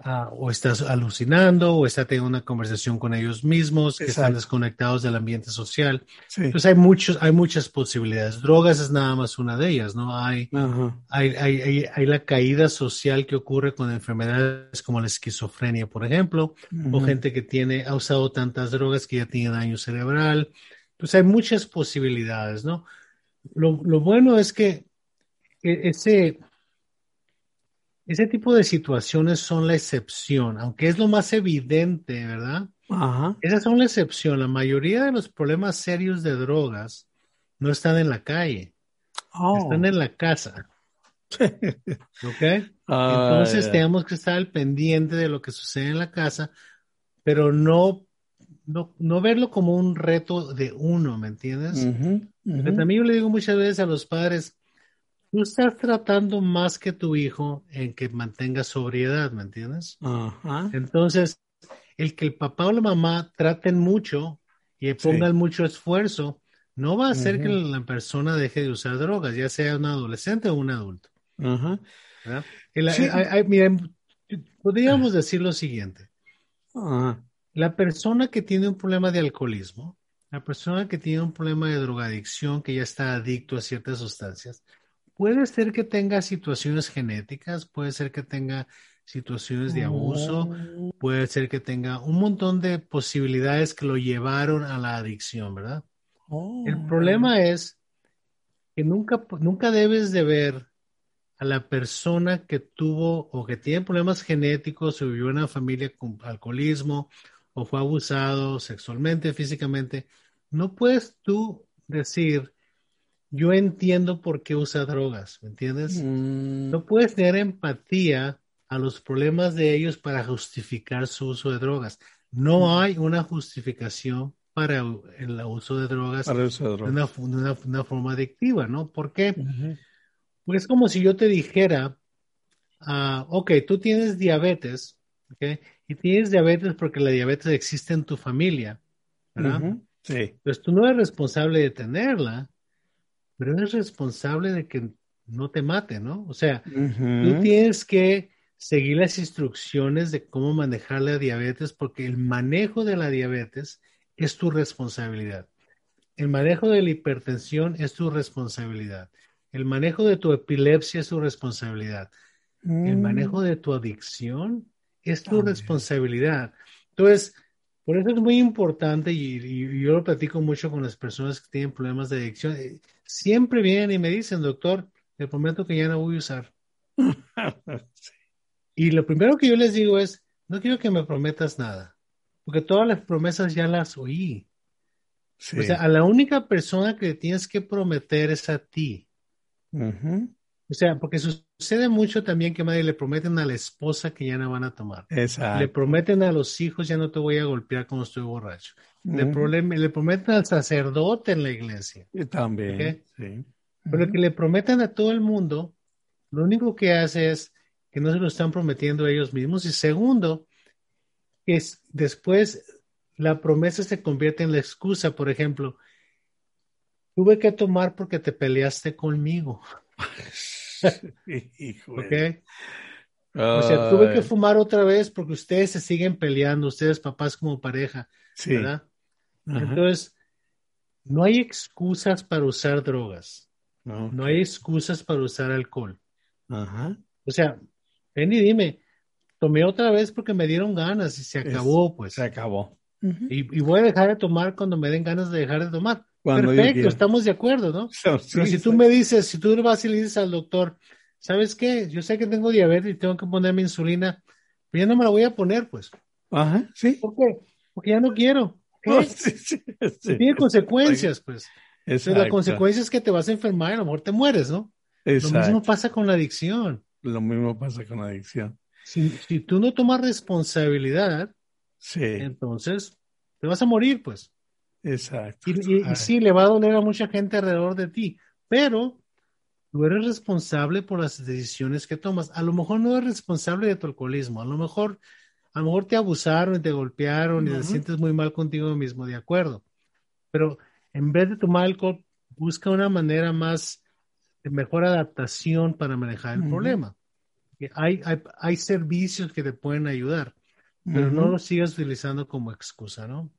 [SPEAKER 2] ah, o está alucinando o está teniendo una conversación con ellos mismos, que están
[SPEAKER 1] Exacto.
[SPEAKER 2] desconectados del ambiente social.
[SPEAKER 1] Sí.
[SPEAKER 2] Entonces hay muchos, hay muchas posibilidades. Drogas es nada más una de ellas, ¿no? Hay,
[SPEAKER 1] Ajá.
[SPEAKER 2] hay, hay, hay, hay la caída social que ocurre con enfermedades como la esquizofrenia, por ejemplo, o
[SPEAKER 1] Ujú.
[SPEAKER 2] gente que tiene, ha usado tantas drogas que ya tiene daño cerebral. Pues hay muchas posibilidades, ¿no? Lo, lo bueno es que e- ese, ese tipo de situaciones son la excepción, aunque es lo más evidente, ¿verdad?
[SPEAKER 1] Ajá.
[SPEAKER 2] Esas son la excepción. La mayoría de los problemas serios de drogas no están en la calle,
[SPEAKER 1] Oh.
[SPEAKER 2] están en la casa, ¿ok?
[SPEAKER 1] Ah,
[SPEAKER 2] Entonces
[SPEAKER 1] ya.
[SPEAKER 2] tenemos que estar al pendiente de lo que sucede en la casa, pero no, no, no verlo como un reto de uno, ¿me entiendes? Porque también yo le digo muchas veces a los padres, tú estás tratando más que tu hijo en que mantenga sobriedad, ¿me entiendes?
[SPEAKER 1] Ajá.
[SPEAKER 2] Entonces, el que el papá o la mamá traten mucho y pongan mucho esfuerzo, no va a hacer que la persona deje de usar drogas, ya sea un adolescente o un adulto. ¿verdad? El-
[SPEAKER 1] Sí.
[SPEAKER 2] hay- hay- mira, podríamos decir lo siguiente. La persona que tiene un problema de alcoholismo, la persona que tiene un problema de drogadicción, que ya está adicto a ciertas sustancias, puede ser que tenga situaciones genéticas, puede ser que tenga situaciones de abuso, puede ser que tenga un montón de posibilidades que lo llevaron a la adicción, ¿verdad?
[SPEAKER 1] Oh.
[SPEAKER 2] El problema es que nunca, nunca debes de ver a la persona que tuvo o que tiene problemas genéticos o vivió en una familia con alcoholismo o fue abusado sexualmente, físicamente, no puedes tú decir, yo entiendo por qué usa drogas, ¿me entiendes?
[SPEAKER 1] Mm,
[SPEAKER 2] No puedes tener empatía a los problemas de ellos para justificar su uso de drogas. No hay una justificación para el uso de drogas
[SPEAKER 1] para de
[SPEAKER 2] de
[SPEAKER 1] drogas.
[SPEAKER 2] una, de una- de una forma adictiva, ¿no? ¿Por qué?
[SPEAKER 1] Ujú.
[SPEAKER 2] Pues es como si yo te dijera, ah, ok, tú tienes diabetes, ¿ok? Y tienes diabetes porque la diabetes existe en tu familia, ¿verdad?
[SPEAKER 1] Sí.
[SPEAKER 2] Pues tú no eres responsable de tenerla, pero eres responsable de que no te mate, ¿no? O sea, tú tienes que seguir las instrucciones de cómo manejar la diabetes porque el manejo de la diabetes es tu responsabilidad. El manejo de la hipertensión es tu responsabilidad. El manejo de tu epilepsia es tu responsabilidad. El
[SPEAKER 1] Mm.
[SPEAKER 2] manejo de tu adicción es tu
[SPEAKER 1] También.
[SPEAKER 2] responsabilidad. Entonces, por eso es muy importante y, y yo lo platico mucho con las personas que tienen problemas de adicción. eh, Siempre vienen y me dicen, doctor, te prometo que ya no voy a usar.
[SPEAKER 1] Sí.
[SPEAKER 2] Y lo primero que yo les digo es, no quiero que me prometas nada, porque todas las promesas ya las oí.
[SPEAKER 1] Sí.
[SPEAKER 2] O sea, a la única persona que tienes que prometer es a ti. O sea, porque sucede mucho también que madre le prometen a la esposa que ya no van a tomar.
[SPEAKER 1] Exacto.
[SPEAKER 2] Le prometen a los hijos ya no te voy a golpear cuando estoy borracho. Le, le prometen al sacerdote en la iglesia.
[SPEAKER 1] Y también. Sí.
[SPEAKER 2] Pero que le prometen a todo el mundo, lo único que hace es que no se lo están prometiendo a ellos mismos. Y segundo, es después la promesa se convierte en la excusa. Por ejemplo, tuve que tomar porque te peleaste conmigo. ¿Ok? O sea, tuve que fumar otra vez porque ustedes se siguen peleando, ustedes papás como pareja, ¿verdad? Entonces, no hay excusas para usar drogas. No hay excusas para usar alcohol. O sea, ven y dime, tomé otra vez porque me dieron ganas y se acabó, pues.
[SPEAKER 1] Se acabó.
[SPEAKER 2] y, voy a dejar de tomar cuando me den ganas de dejar de tomar. Perfecto, estamos de acuerdo, ¿no? Pero si tú me dices, si tú vas y le dices al doctor, ¿sabes qué? Yo sé que tengo diabetes y tengo que ponerme insulina, pero ya no me la voy a poner, pues.
[SPEAKER 1] Ajá, sí.
[SPEAKER 2] ¿Por qué? Porque ya no quiero. Tiene consecuencias, pues. la consecuencia es que te vas a enfermar y a lo mejor te mueres, ¿no? Lo mismo pasa con la adicción.
[SPEAKER 1] Lo mismo pasa con la adicción.
[SPEAKER 2] Si, si tú no tomas responsabilidad,
[SPEAKER 1] sí.
[SPEAKER 2] entonces te vas a morir, pues.
[SPEAKER 1] Exacto.
[SPEAKER 2] Y, sí, le va a doler a mucha gente alrededor de ti, pero tú eres responsable por las decisiones que tomas. A lo mejor no eres responsable de tu alcoholismo, a lo mejor, a lo mejor te abusaron y te golpearon y te sientes muy mal contigo mismo, de acuerdo. Pero en vez de tomar alcohol, busca una manera más de mejor adaptación para manejar el problema. Hay, hay, hay, servicios que te pueden ayudar, pero no los sigas utilizando como excusa, ¿no?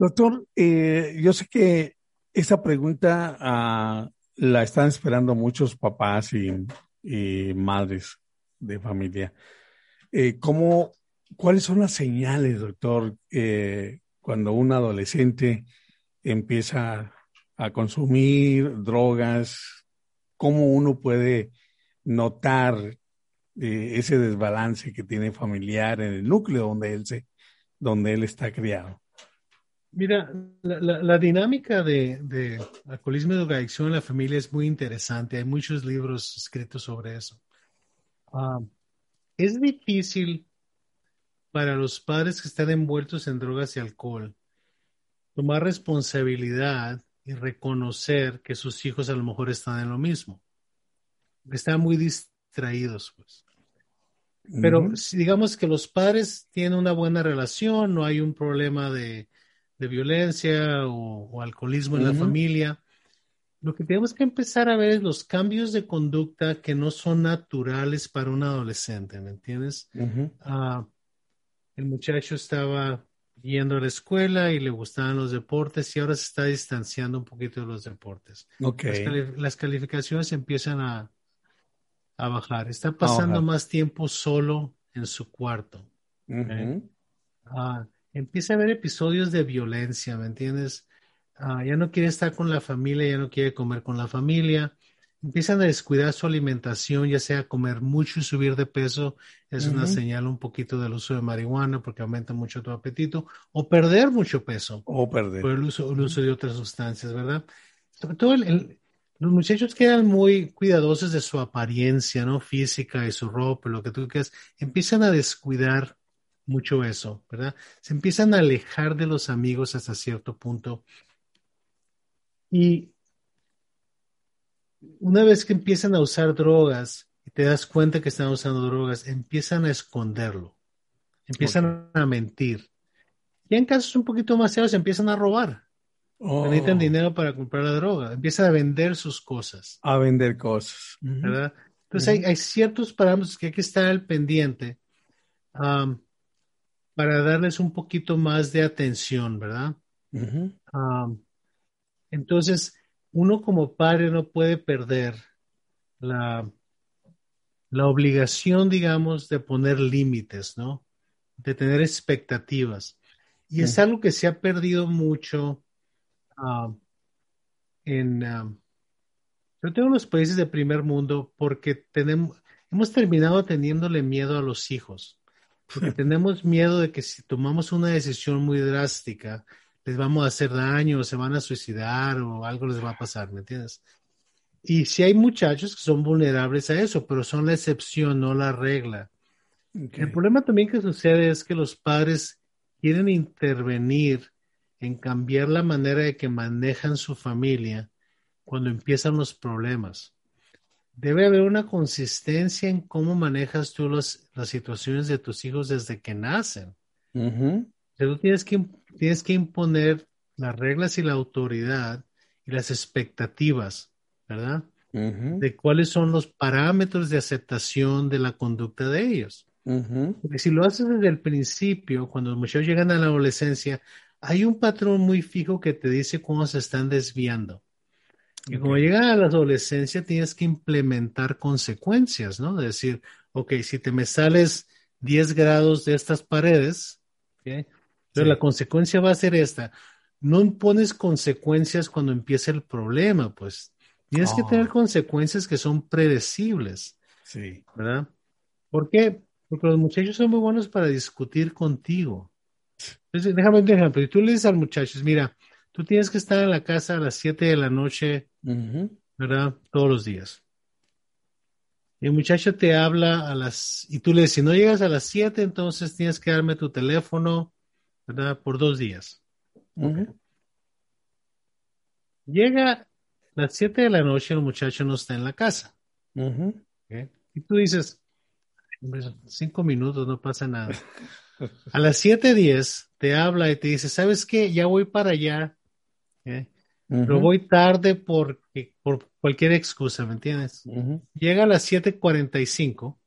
[SPEAKER 1] Doctor, eh, yo sé que esa pregunta ah, la están esperando muchos papás y, madres de familia. Eh, ¿cómo, ¿Cuáles son las señales, doctor, eh, cuando un adolescente empieza a consumir drogas? ¿Cómo uno puede notar ese desbalance que tiene familiar en el núcleo donde él, se, donde él está criado?
[SPEAKER 2] Mira, la, dinámica de, alcoholismo y drogadicción en la familia es muy interesante. Hay muchos libros escritos sobre eso. Ah, es difícil para los padres que están envueltos en drogas y alcohol tomar responsabilidad y reconocer que sus hijos a lo mejor están en lo mismo. Están muy distraídos, pues. Pero digamos que los padres tienen una buena relación, no hay un problema de de violencia o, alcoholismo en la familia, lo que tenemos que empezar a ver es los cambios de conducta que no son naturales para un adolescente, ¿me entiendes? Ah, el muchacho estaba yendo a la escuela y le gustaban los deportes y ahora se está distanciando un poquito de los deportes. Las, calificaciones empiezan a, a bajar. Está pasando más tiempo solo en su cuarto empieza a haber episodios de violencia, ¿me entiendes? Ah, ya no quiere estar con la familia, ya no quiere comer con la familia. Empiezan a descuidar su alimentación, ya sea comer mucho y subir de peso, es una señal un poquito del uso de marihuana porque aumenta mucho tu apetito, o perder mucho peso.
[SPEAKER 1] O perder.
[SPEAKER 2] Por el uso, el uso de otras sustancias, ¿verdad? Sobre todo los muchachos quedan muy cuidadosos de su apariencia, ¿no? Física y su ropa, lo que tú quieras. Empiezan a descuidar mucho eso, ¿verdad? Se empiezan a alejar de los amigos hasta cierto punto. Y una vez que empiezan a usar drogas y te das cuenta que están usando drogas, empiezan a esconderlo, empiezan a mentir. Y en casos un poquito más serios empiezan a robar. Necesitan oh. dinero para comprar la droga, empiezan a vender sus cosas.
[SPEAKER 1] A vender cosas.
[SPEAKER 2] ¿verdad? Entonces hay, ciertos parámetros que hay que estar al pendiente para darles un poquito más de atención, ¿verdad? Ah, entonces, uno como padre no puede perder la, la obligación, digamos, de poner límites, ¿no? De tener expectativas. Y es algo que se ha perdido mucho uh, en, uh, todo en los países de primer mundo, porque tenemos, hemos terminado teniéndole miedo a los hijos. Porque tenemos miedo de que si tomamos una decisión muy drástica, les vamos a hacer daño, o se van a suicidar o algo les va a pasar, ¿me entiendes? y si hay muchachos que son vulnerables a eso, pero son la excepción, no la regla. El problema también que sucede es que los padres quieren intervenir en cambiar la manera de que manejan su familia cuando empiezan los problemas. Debe haber una consistencia en cómo manejas tú las situaciones de tus hijos desde que nacen. tú tienes que, tienes que imponer las reglas y la autoridad y las expectativas, ¿verdad? De cuáles son los parámetros de aceptación de la conducta de ellos. Porque si lo haces desde el principio, cuando los muchachos llegan a la adolescencia, hay un patrón muy fijo que te dice cómo se están desviando. Y como llegan a la adolescencia, tienes que implementar consecuencias, ¿no? De decir, ok, si te me sales 10 grados de estas paredes, ¿okay? pero la consecuencia va a ser esta. No impones consecuencias cuando empieza el problema, pues. Tienes que tener oh. consecuencias que son predecibles.
[SPEAKER 1] Sí.
[SPEAKER 2] ¿Verdad? ¿Por qué? Porque los muchachos son muy buenos para discutir contigo. Entonces, déjame un ejemplo. Y tú le dices al muchacho, mira, tú tienes que estar en la casa a las 7 de la noche, ¿verdad? Todos los días. Y el muchacho te habla a las, y tú le dices, si no llegas a las 7, entonces tienes que darme tu teléfono, ¿verdad? Por dos días. Llega a las 7 de la noche, el muchacho no está en la casa. Y tú dices, cinco minutos, no pasa nada. A las 7.10 te habla y te dice, ¿sabes qué? Ya voy para allá. ¿Eh? Pero voy tarde por cualquier excusa, ¿me entiendes? Llega a las 7.45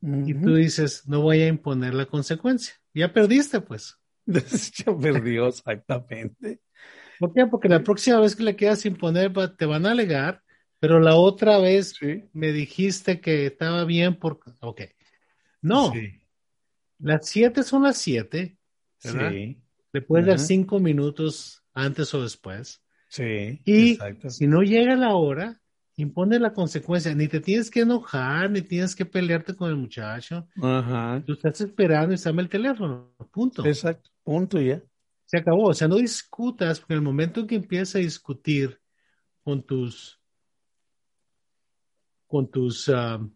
[SPEAKER 2] y tú dices, no voy a imponer la consecuencia. Ya perdiste, pues.
[SPEAKER 1] ya perdió, exactamente.
[SPEAKER 2] ¿Por qué? Porque la próxima vez que le quieras imponer, te van a alegar pero la otra vez me dijiste que estaba bien porque... Ok. No. Las siete son las siete. ¿verdad? Sí. Le puedes dar cinco minutos antes o después.
[SPEAKER 1] Sí.
[SPEAKER 2] Y si no llega la hora, impone la consecuencia. Ni te tienes que enojar, ni tienes que pelearte con el muchacho.
[SPEAKER 1] Ajá.
[SPEAKER 2] Tú estás esperando y llama el teléfono. Punto.
[SPEAKER 1] Exacto. Punto ya.
[SPEAKER 2] Se acabó. O sea, no discutas, porque el momento en que empiezas a discutir con tus con tus ah,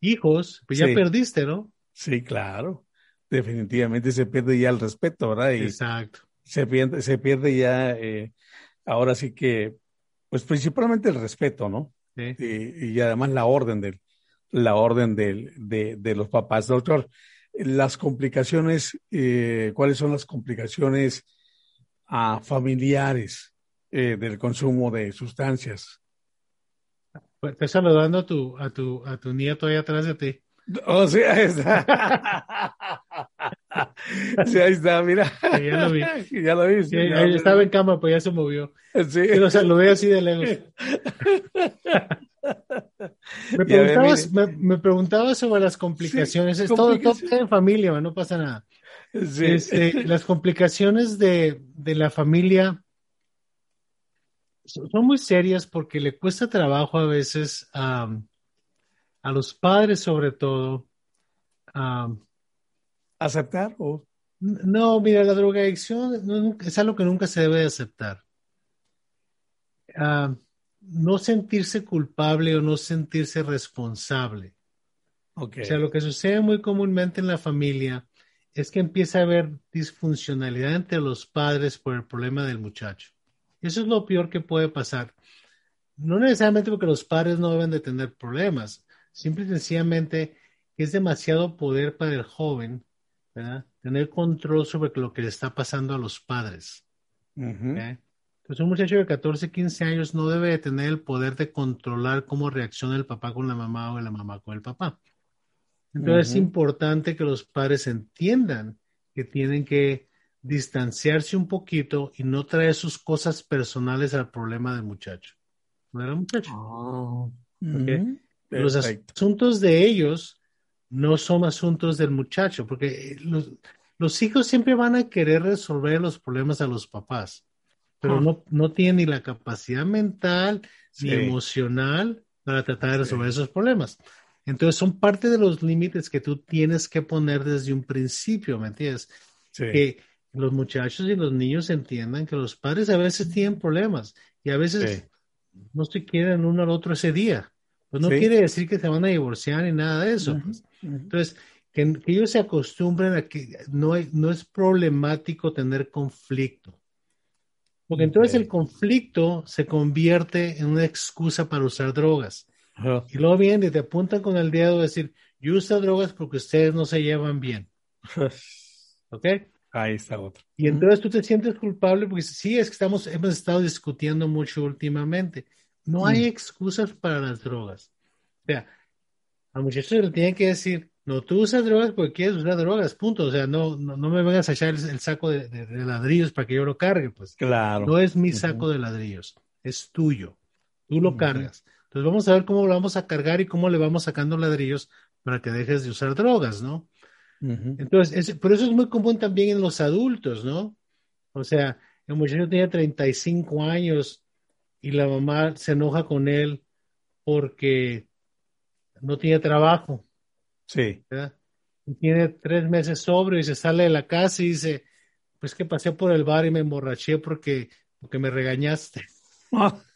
[SPEAKER 2] hijos, pues ya perdiste, ¿no?
[SPEAKER 1] Sí, claro. Definitivamente se pierde ya el respeto, ¿verdad?
[SPEAKER 2] Exacto.
[SPEAKER 1] Se pierde, se pierde ya, eh, ahora sí que, pues principalmente el respeto, ¿no?
[SPEAKER 2] Sí.
[SPEAKER 1] Y, además la orden del, la orden del, de, los papás. Doctor, las complicaciones, eh, ¿cuáles son las complicaciones ah, familiares eh, del consumo de sustancias?
[SPEAKER 2] Pues, estoy saludando a tu, a tu, a tu nieto ahí atrás de ti.
[SPEAKER 1] Oh, sí, ahí está. sí, ahí está, mira.
[SPEAKER 2] ya lo vi.
[SPEAKER 1] Ya lo vi.
[SPEAKER 2] Sí, estaba en cama, pues ya se movió. Sí. Y lo saludé así de lejos. me, preguntabas, me, me, preguntabas sobre las complicaciones. es todo, todo en familia, no pasa nada. Este, las complicaciones de, de la familia son muy serias porque le cuesta trabajo a veces a los padres sobre todo.
[SPEAKER 1] ¿Aceptar? O...
[SPEAKER 2] No, mira, la drogadicción es algo que nunca se debe aceptar. no sentirse culpable o no sentirse responsable.
[SPEAKER 1] Okay.
[SPEAKER 2] O sea, lo que sucede muy comúnmente en la familia es que empieza a haber disfuncionalidad entre los padres por el problema del muchacho. Eso es lo peor que puede pasar. No necesariamente porque los padres no deben de tener problemas, simple y sencillamente es demasiado poder para el joven tener control sobre lo que le está pasando a los padres. Entonces un muchacho de 14, 15 años no debe de tener el poder de controlar cómo reacciona el papá con la mamá o la mamá con el papá. Entonces es importante que los padres entiendan que tienen que distanciarse un poquito y no traer sus cosas personales al problema del muchacho. ¿No era muchacho?
[SPEAKER 1] Oh,
[SPEAKER 2] los asuntos de ellos no son asuntos del muchacho, porque los, hijos siempre van a querer resolver los problemas a los papás, pero no, no tienen ni la capacidad mental ni emocional para tratar de resolver esos problemas. Entonces son parte de los límites que tú tienes que poner desde un principio, ¿me entiendes? Que los muchachos y los niños entiendan que los padres a veces tienen problemas y a veces no se quieren uno al otro ese día. Pues no quiere decir que se van a divorciar ni nada de eso. Pues. Entonces, que, ellos se acostumbren a que no, no es problemático tener conflicto. Porque entonces el conflicto se convierte en una excusa para usar drogas. Y luego vienen y te apuntan con el dedo a decir, yo uso drogas porque ustedes no se llevan bien. ¿Ok?
[SPEAKER 1] Ahí está otro.
[SPEAKER 2] Y entonces tú te sientes culpable porque sí, es que estamos, hemos estado discutiendo mucho últimamente. No hay excusas para las drogas. O sea, al muchacho le tienen que decir, no, tú usas drogas porque quieres usar drogas, punto. O sea, no, no, me vengas a echar el, saco de, ladrillos para que yo lo cargue, pues.
[SPEAKER 1] Claro.
[SPEAKER 2] No es mi saco de ladrillos, es tuyo. Tú lo cargas. Entonces vamos a ver cómo lo vamos a cargar y cómo le vamos sacando ladrillos para que dejes de usar drogas, ¿no? Entonces, por eso es muy común también en los adultos, ¿no? O sea, el muchacho tenía 35 años y la mamá se enoja con él porque no tiene trabajo.
[SPEAKER 1] Sí.
[SPEAKER 2] Y tiene tres meses sobre y se sale de la casa y dice, pues que pasé por el bar y me emborraché porque, porque me regañaste.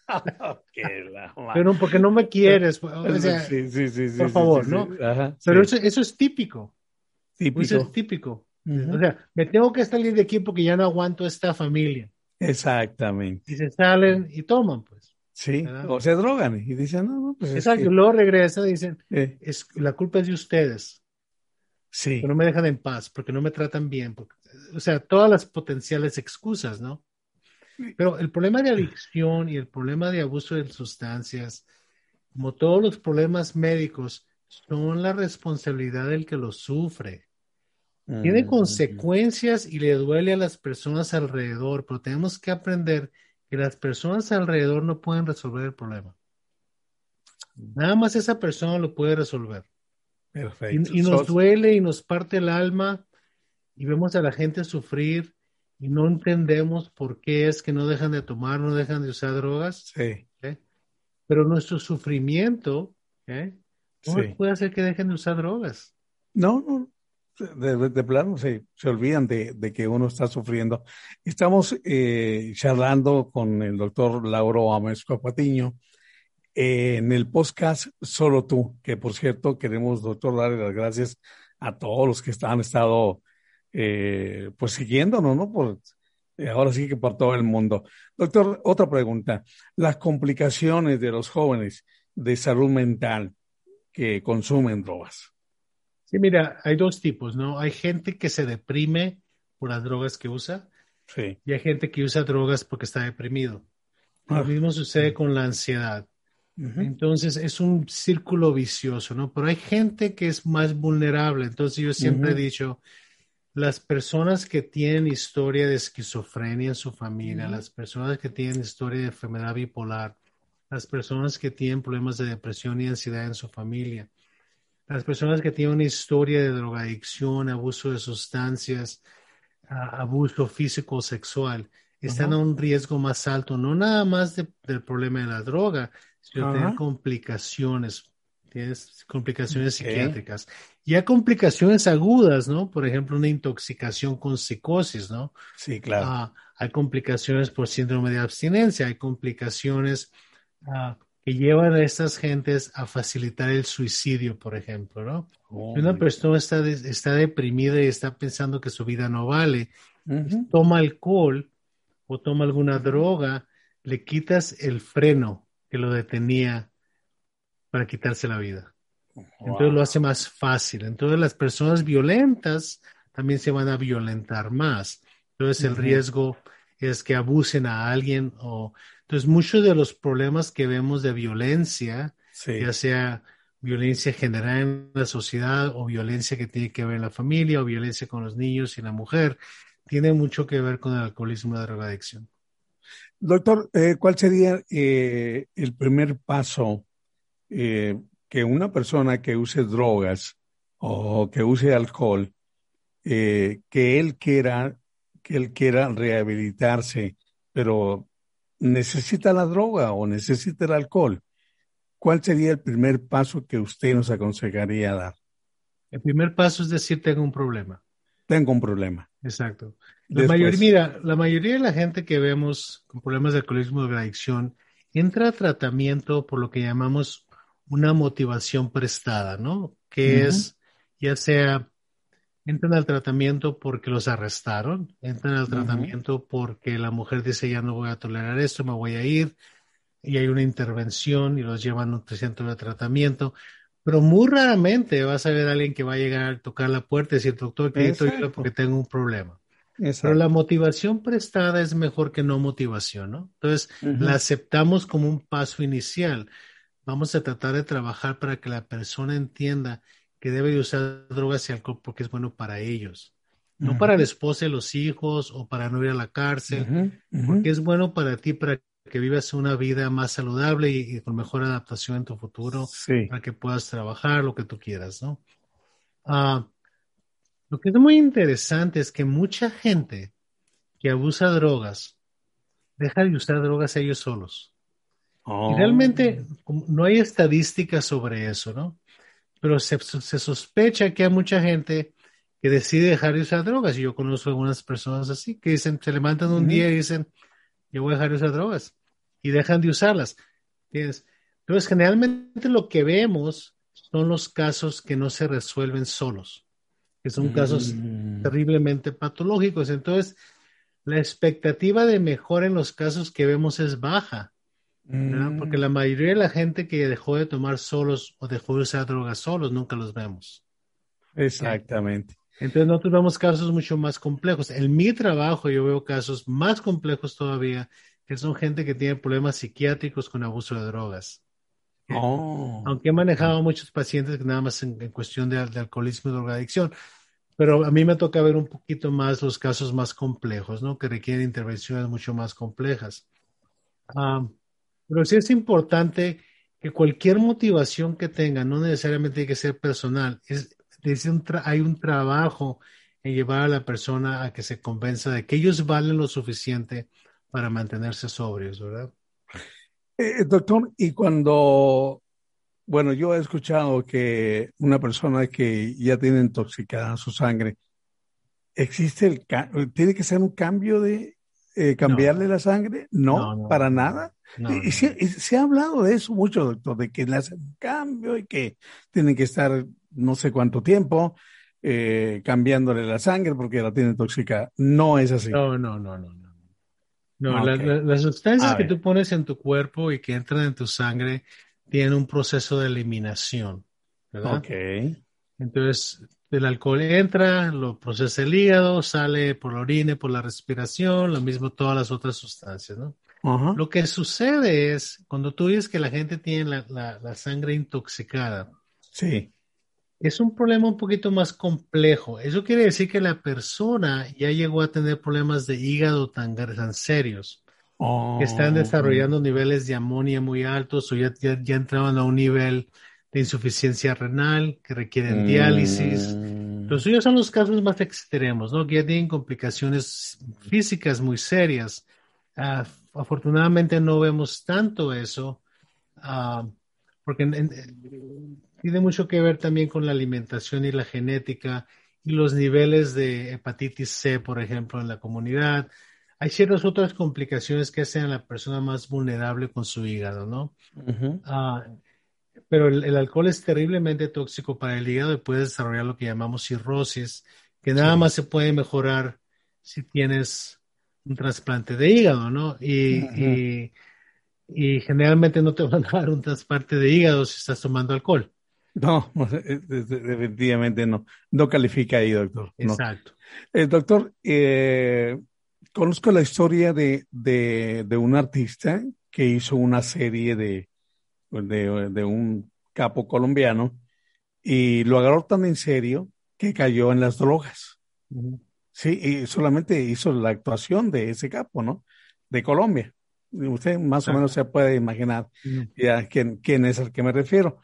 [SPEAKER 2] Pero porque no me quieres. sí, sí, sí, por favor, ¿no? Pero eso, eso es típico. Típico. Eso es típico. O sea, me tengo que salir de aquí porque ya no aguanto esta familia.
[SPEAKER 1] Exactamente.
[SPEAKER 2] Y se salen y toman, pues.
[SPEAKER 1] Sí, o se drogan y dicen, no, no,
[SPEAKER 2] pues. Exacto, luego regresan y dicen, es, la culpa es de ustedes.
[SPEAKER 1] Sí.
[SPEAKER 2] Que no me dejan en paz, porque no me tratan bien. o sea, todas las potenciales excusas, ¿no? Pero el problema de adicción y el problema de abuso de sustancias, como todos los problemas médicos, son la responsabilidad del que lo sufre. Tiene consecuencias y le duele a las personas alrededor, pero tenemos que aprender que las personas alrededor no pueden resolver el problema. Nada más esa persona lo puede resolver.
[SPEAKER 1] Perfecto.
[SPEAKER 2] Y, nos duele y nos parte el alma y vemos a la gente sufrir y no entendemos por qué es que no dejan de tomar, no dejan de usar drogas.
[SPEAKER 1] Sí.
[SPEAKER 2] Pero nuestro sufrimiento ¿eh? no puede hacer que dejen de usar drogas.
[SPEAKER 1] No, no, de, plano se, se olvidan de, de, que uno está sufriendo. Estamos eh, charlando con el doctor Lauro Amesco Patiño eh, en el podcast Solo Tú, que por cierto queremos, doctor, darle las gracias a todos los que han estado eh, pues siguiéndonos, ¿no? Por, ahora sí que por todo el mundo. Doctor, otra pregunta. Las complicaciones de los jóvenes de salud mental que consumen drogas.
[SPEAKER 2] Sí, mira, hay dos tipos, ¿no? Hay gente que se deprime por las drogas que usa
[SPEAKER 1] sí.
[SPEAKER 2] y hay gente que usa drogas porque está deprimido. Lo ah. mismo sucede con la ansiedad. Entonces es un círculo vicioso, ¿no? Pero hay gente que es más vulnerable. Entonces yo siempre he dicho, las personas que tienen historia de esquizofrenia en su familia, las personas que tienen historia de enfermedad bipolar, las personas que tienen problemas de depresión y ansiedad en su familia, las personas que tienen una historia de drogadicción, abuso de sustancias, abuso físico o sexual, están a un riesgo más alto, no nada más del problema de la droga, sino tener complicaciones, tienes complicaciones psiquiátricas. Y hay complicaciones agudas, ¿no? Por ejemplo, una intoxicación con psicosis, ¿no?
[SPEAKER 1] Sí, claro.
[SPEAKER 2] Ah, hay complicaciones por síndrome de abstinencia, hay complicaciones uh, que llevan a estas gentes a facilitar el suicidio, por ejemplo, ¿no? si una persona está, está deprimida y está pensando que su vida no vale, toma alcohol o toma alguna droga, le quitas el freno que lo detenía para quitarse la vida. Entonces lo hace más fácil. Entonces las personas violentas también se van a violentar más. Entonces el riesgo es que abusen a alguien o entonces, muchos de los problemas que vemos de violencia, ya sea violencia general en la sociedad o violencia que tiene que ver en la familia o violencia con los niños y la mujer, tiene mucho que ver con el alcoholismo y la drogadicción.
[SPEAKER 1] Doctor, eh, ¿cuál sería eh, el primer paso eh, que una persona que use drogas o que use alcohol, que él quiera, que él quiera rehabilitarse, pero necesita la droga o necesita el alcohol, ¿cuál sería el primer paso que usted nos aconsejaría dar?
[SPEAKER 2] El primer paso es decir, tengo un problema.
[SPEAKER 1] Tengo un problema.
[SPEAKER 2] Exacto. La mayoría, mira, la mayoría de la gente que vemos con problemas de alcoholismo o de adicción entra a tratamiento por lo que llamamos una motivación prestada, ¿no? Que es ya sea entran al tratamiento porque los arrestaron, entran al tratamiento porque la mujer dice ya no voy a tolerar esto, me voy a ir, y hay una intervención y los llevan a un centro de tratamiento. Pero muy raramente vas a ver a alguien que va a llegar a tocar la puerta y decir, doctor, que yo porque tengo un problema. Pero la motivación prestada es mejor que no motivación, ¿no? Entonces, la aceptamos como un paso inicial. Vamos a tratar de trabajar para que la persona entienda que debe usar drogas y alcohol porque es bueno para ellos. No para la esposa y los hijos o para no ir a la cárcel, porque es bueno para ti, para que vivas una vida más saludable y, con mejor adaptación en tu futuro, para que puedas trabajar lo que tú quieras, ¿no? Ah, lo que es muy interesante es que mucha gente que abusa drogas deja de usar drogas ellos solos. Y oh. realmente no hay estadísticas sobre eso, ¿no? Pero se, sospecha que hay mucha gente que decide dejar de usar drogas. Y yo conozco algunas personas así, que dicen, se levantan un día y dicen, yo voy a dejar de usar drogas. Y dejan de usarlas. Entonces, generalmente lo que vemos son los casos que no se resuelven solos, que son casos mm. terriblemente patológicos. Entonces, la expectativa de mejora en los casos que vemos es baja. Porque la mayoría de la gente que dejó de tomar solos o dejó de usar drogas solos, nunca los vemos.
[SPEAKER 1] Exactamente.
[SPEAKER 2] Entonces nosotros vemos casos mucho más complejos. En mi trabajo yo veo casos más complejos todavía, que son gente que tiene problemas psiquiátricos con abuso de drogas. Oh. Aunque he manejado muchos pacientes que nada más en, cuestión de, alcoholismo y drogadicción, pero a mí me toca ver un poquito más los casos más complejos, ¿no? Que requieren intervenciones mucho más complejas. Ah, pero sí es importante que cualquier motivación que tenga, no necesariamente tiene que ser personal, es, hay un trabajo en llevar a la persona a que se convenza de que ellos valen lo suficiente para mantenerse sobrios, ¿verdad?
[SPEAKER 1] Eh, doctor, y cuando, bueno, yo he escuchado que una persona que ya tiene intoxicada su sangre, existe el, tiene que ser un cambio de eh, cambiarle la sangre, no, para nada. y, se, ha hablado de eso mucho, doctor, de que le hacen cambio y que tienen que estar no sé cuánto tiempo eh, cambiándole la sangre porque la tiene tóxica. No es así.
[SPEAKER 2] No, no, no, no. No, las sustancias que tú pones en tu cuerpo y que entran en tu sangre tienen un proceso de eliminación, ¿verdad?
[SPEAKER 1] Ok.
[SPEAKER 2] Entonces, el alcohol entra, lo procesa el hígado, sale por la orina, por la respiración, lo mismo todas las otras sustancias, ¿no? Lo que sucede es, cuando tú dices que la gente tiene la, sangre intoxicada,
[SPEAKER 1] sí.
[SPEAKER 2] es un problema un poquito más complejo. Eso quiere decir que la persona ya llegó a tener problemas de hígado tan, tan serios, que están desarrollando niveles de amonía muy altos o ya, ya, ya entraban a un nivel de insuficiencia renal, que requieren diálisis. Mm. Los suyos son los casos más extremos, ¿no? Que ya tienen complicaciones físicas muy serias. Ah, afortunadamente no vemos tanto eso, ah, porque tiene mucho que ver también con la alimentación y la genética y los niveles de hepatitis C, por ejemplo, en la comunidad. Hay ciertas otras complicaciones que hacen a la persona más vulnerable con su hígado, ¿no? Pero el, alcohol es terriblemente tóxico para el hígado y puede desarrollar lo que llamamos cirrosis, que nada más se puede mejorar si tienes un trasplante de hígado, ¿no? Y, y, generalmente no te van a dar un trasplante de hígado si estás tomando alcohol.
[SPEAKER 1] No, definitivamente no. No califica ahí, doctor.
[SPEAKER 2] Exacto.
[SPEAKER 1] Eh, doctor, eh, conozco la historia de, de, de un artista que hizo una serie de, de, un capo colombiano y lo agarró tan en serio que cayó en las drogas. Sí, y solamente hizo la actuación de ese capo, ¿no? De Colombia. Usted más o menos se puede imaginar ya quién, quién es al que me refiero.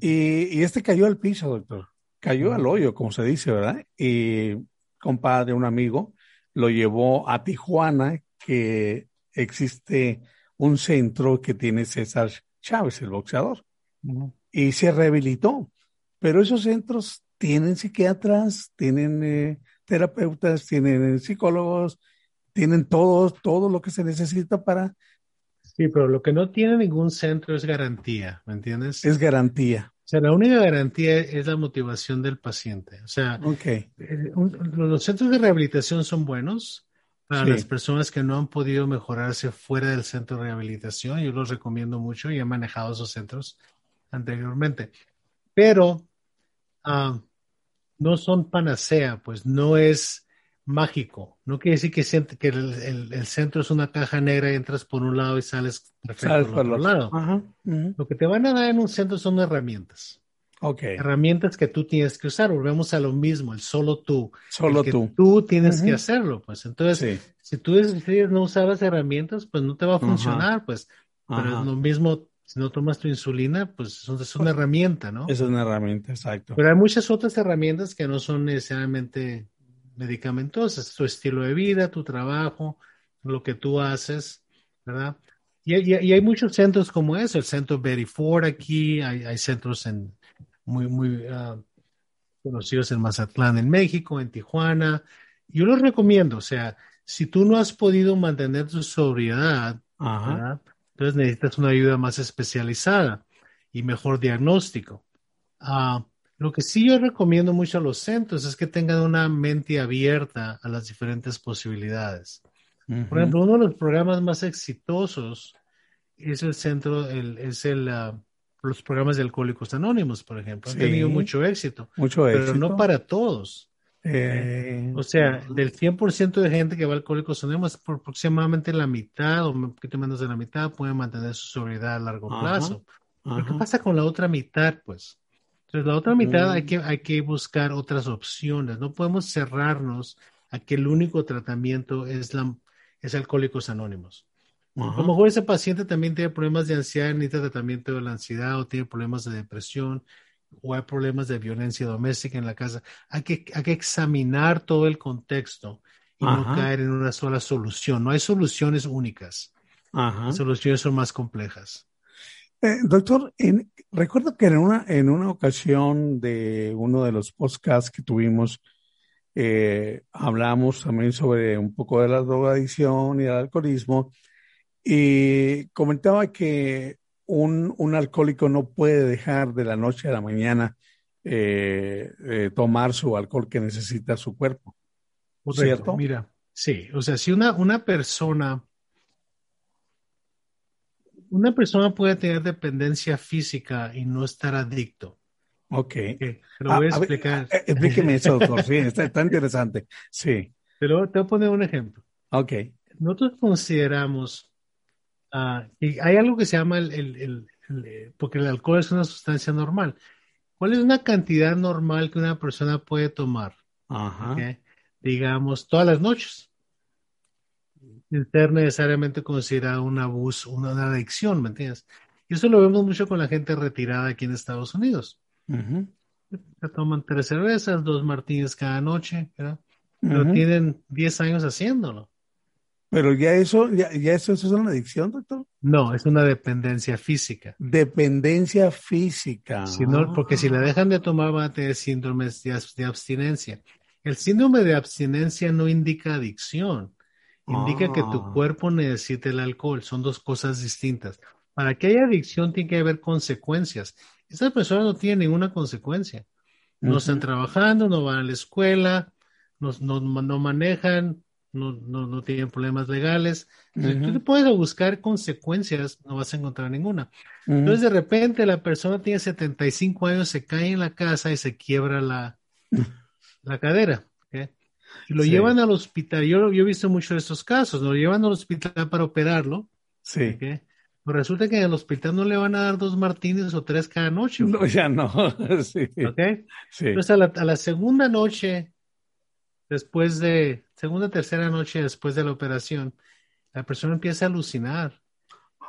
[SPEAKER 1] y, y, este cayó al piso, doctor. Cayó al hoyo, como se dice, ¿verdad? Y compadre, un amigo, lo llevó a Tijuana, que existe un centro que tiene César Chávez, el boxeador, y se rehabilitó. Pero esos centros tienen psiquiatras, tienen eh, terapeutas, tienen psicólogos, tienen todo, todo lo que se necesita para
[SPEAKER 2] Sí, pero lo que no tiene ningún centro es garantía, ¿me entiendes?
[SPEAKER 1] Es garantía.
[SPEAKER 2] O sea, la única garantía es la motivación del paciente. O sea,
[SPEAKER 1] okay.
[SPEAKER 2] Eh, los centros de rehabilitación son buenos para las personas que no han podido mejorarse fuera del centro de rehabilitación. Yo los recomiendo mucho y he manejado esos centros anteriormente. Pero uh, no son panacea, pues no es mágico. No quiere decir que, que el, centro es una caja negra y entras por un lado y sales perfecto por el otro lado. Lo que te van a dar en un centro son herramientas.
[SPEAKER 1] Okay.
[SPEAKER 2] Herramientas que tú tienes que usar. Volvemos a lo mismo, el solo tú.
[SPEAKER 1] Solo tú.
[SPEAKER 2] Tú tienes que hacerlo, pues. Entonces, si tú decides no usar las herramientas, pues no te va a funcionar, pues. Pero es lo mismo si no tomas tu insulina, pues es una herramienta, ¿no?
[SPEAKER 1] Es una herramienta, exacto.
[SPEAKER 2] Pero hay muchas otras herramientas que no son necesariamente medicamentosas, tu estilo de vida, tu trabajo, lo que tú haces, ¿verdad? Y, hay muchos centros como eso, el centro Betty Ford aquí, hay, centros en, muy, muy ah, conocidos en Mazatlán, en México, en Tijuana. Yo los recomiendo, o sea, si tú no has podido mantener tu sobriedad, entonces necesitas una ayuda más especializada y mejor diagnóstico. Ah, lo que sí yo recomiendo mucho a los centros es que tengan una mente abierta a las diferentes posibilidades. Por ejemplo, uno de los programas más exitosos es el centro, el, es el, ah, los programas de Alcohólicos Anónimos, por ejemplo. Han tenido mucho éxito.
[SPEAKER 1] Mucho
[SPEAKER 2] éxito. Pero no para todos. Eh, o sea, del 100% de gente que va a Alcohólicos Anónimos, aproximadamente la mitad o un poquito menos de la mitad pueden mantener su sobriedad a largo plazo. ¿Qué pasa con la otra mitad, pues? Entonces, la otra mitad hay, mm. que, hay que buscar otras opciones. No podemos cerrarnos a que el único tratamiento es, la, es Alcohólicos Anónimos. A lo mejor ese paciente también tiene problemas de ansiedad, necesita tratamiento de la ansiedad o tiene problemas de depresión o hay problemas de violencia doméstica en la casa. Hay que, hay que examinar todo el contexto y no caer en una sola solución. No hay soluciones únicas. Las soluciones son más complejas.
[SPEAKER 1] Eh, doctor, recuerdo que en una, en una ocasión de uno de los podcasts que tuvimos, eh, hablamos también sobre un poco de la drogadicción y el alcoholismo y comentaba que un, un alcohólico no puede dejar de la noche a la mañana eh, tomar su alcohol que necesita su cuerpo. ¿Cierto?
[SPEAKER 2] Mira, sí, o sea, si una, una persona una persona puede tener dependencia física y no estar adicto.
[SPEAKER 1] Ok.
[SPEAKER 2] lo voy a, explicar.
[SPEAKER 1] Eh, explíqueme eso, doctor. Sí, está, interesante. Sí.
[SPEAKER 2] Pero te voy a poner un ejemplo.
[SPEAKER 1] Ok.
[SPEAKER 2] Nosotros consideramos uh, que hay algo que se llama el, el, el, porque el alcohol es una sustancia normal. ¿Cuál es una cantidad normal que una persona puede tomar?
[SPEAKER 1] Ajá.
[SPEAKER 2] Digamos, todas las noches ser necesariamente considerado un abuso, una, adicción, ¿me entiendes? Y eso lo vemos mucho con la gente retirada aquí en Estados Unidos. Se toman tres cervezas, dos martines cada noche, ¿verdad? Pero tienen 10 años haciéndolo.
[SPEAKER 1] Pero ya eso, ya, eso, es una adicción, doctor.
[SPEAKER 2] No, es una dependencia física.
[SPEAKER 1] Dependencia física.
[SPEAKER 2] Si porque si la dejan de tomar van a tener síndromes de abstinencia. El síndrome de abstinencia no indica adicción indica que tu ah. cuerpo necesita el alcohol. Son dos cosas distintas. Para que haya adicción tiene que haber consecuencias. Esa persona no tiene ninguna consecuencia. No están trabajando, no van a la escuela, no, no, manejan, no, no, tienen problemas legales. Tú te puedes buscar consecuencias, no vas a encontrar ninguna. Entonces, de repente, la persona tiene 75 años, se cae en la casa y se quiebra la, la cadera. Y lo llevan al hospital. Yo, yo he visto muchos de estos casos. Lo llevan al hospital para operarlo.
[SPEAKER 1] Sí.
[SPEAKER 2] Pero resulta que en el hospital no le van a dar dos martines o tres cada noche.
[SPEAKER 1] No, ya no. sí.
[SPEAKER 2] Sí. Entonces a la, a la segunda noche, después de, segunda, tercera noche después de la operación, la persona empieza a alucinar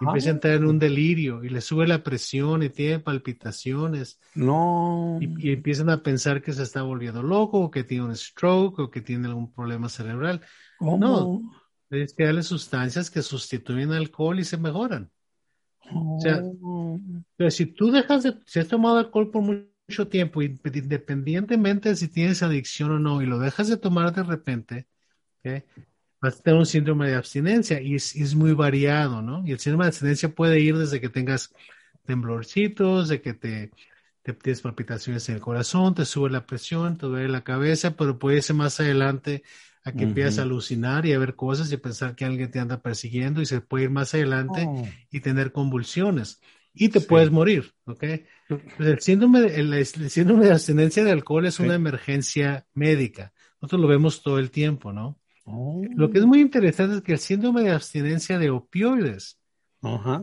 [SPEAKER 2] empieza a entrar en un delirio y le sube la presión y tiene palpitaciones.
[SPEAKER 1] No.
[SPEAKER 2] Y, empiezan a pensar que se está volviendo loco o que tiene un stroke o que tiene algún problema cerebral. No, es que darle sustancias que sustituyen alcohol y se mejoran. O sea, oh. si tú dejas de, si has tomado alcohol por mucho tiempo, independientemente de si tienes adicción o no, y lo dejas de tomar de repente, vas a tener un síndrome de abstinencia y es, es, muy variado, ¿no? Y el síndrome de abstinencia puede ir desde que tengas temblorcitos, de que te, te tienes palpitaciones en el corazón, te sube la presión, te duele la cabeza, pero puede ser más adelante a que empieces a alucinar y a ver cosas y a pensar que alguien te anda persiguiendo y se puede ir más adelante
[SPEAKER 1] Oh.
[SPEAKER 2] y tener convulsiones y te puedes morir, ¿ok? Pues el, síndrome de, el, el síndrome de abstinencia de alcohol es
[SPEAKER 1] Sí.
[SPEAKER 2] una emergencia médica. Nosotros lo vemos todo el tiempo, ¿no?
[SPEAKER 1] Oh.
[SPEAKER 2] Lo que es muy interesante es que el síndrome de abstinencia de opioides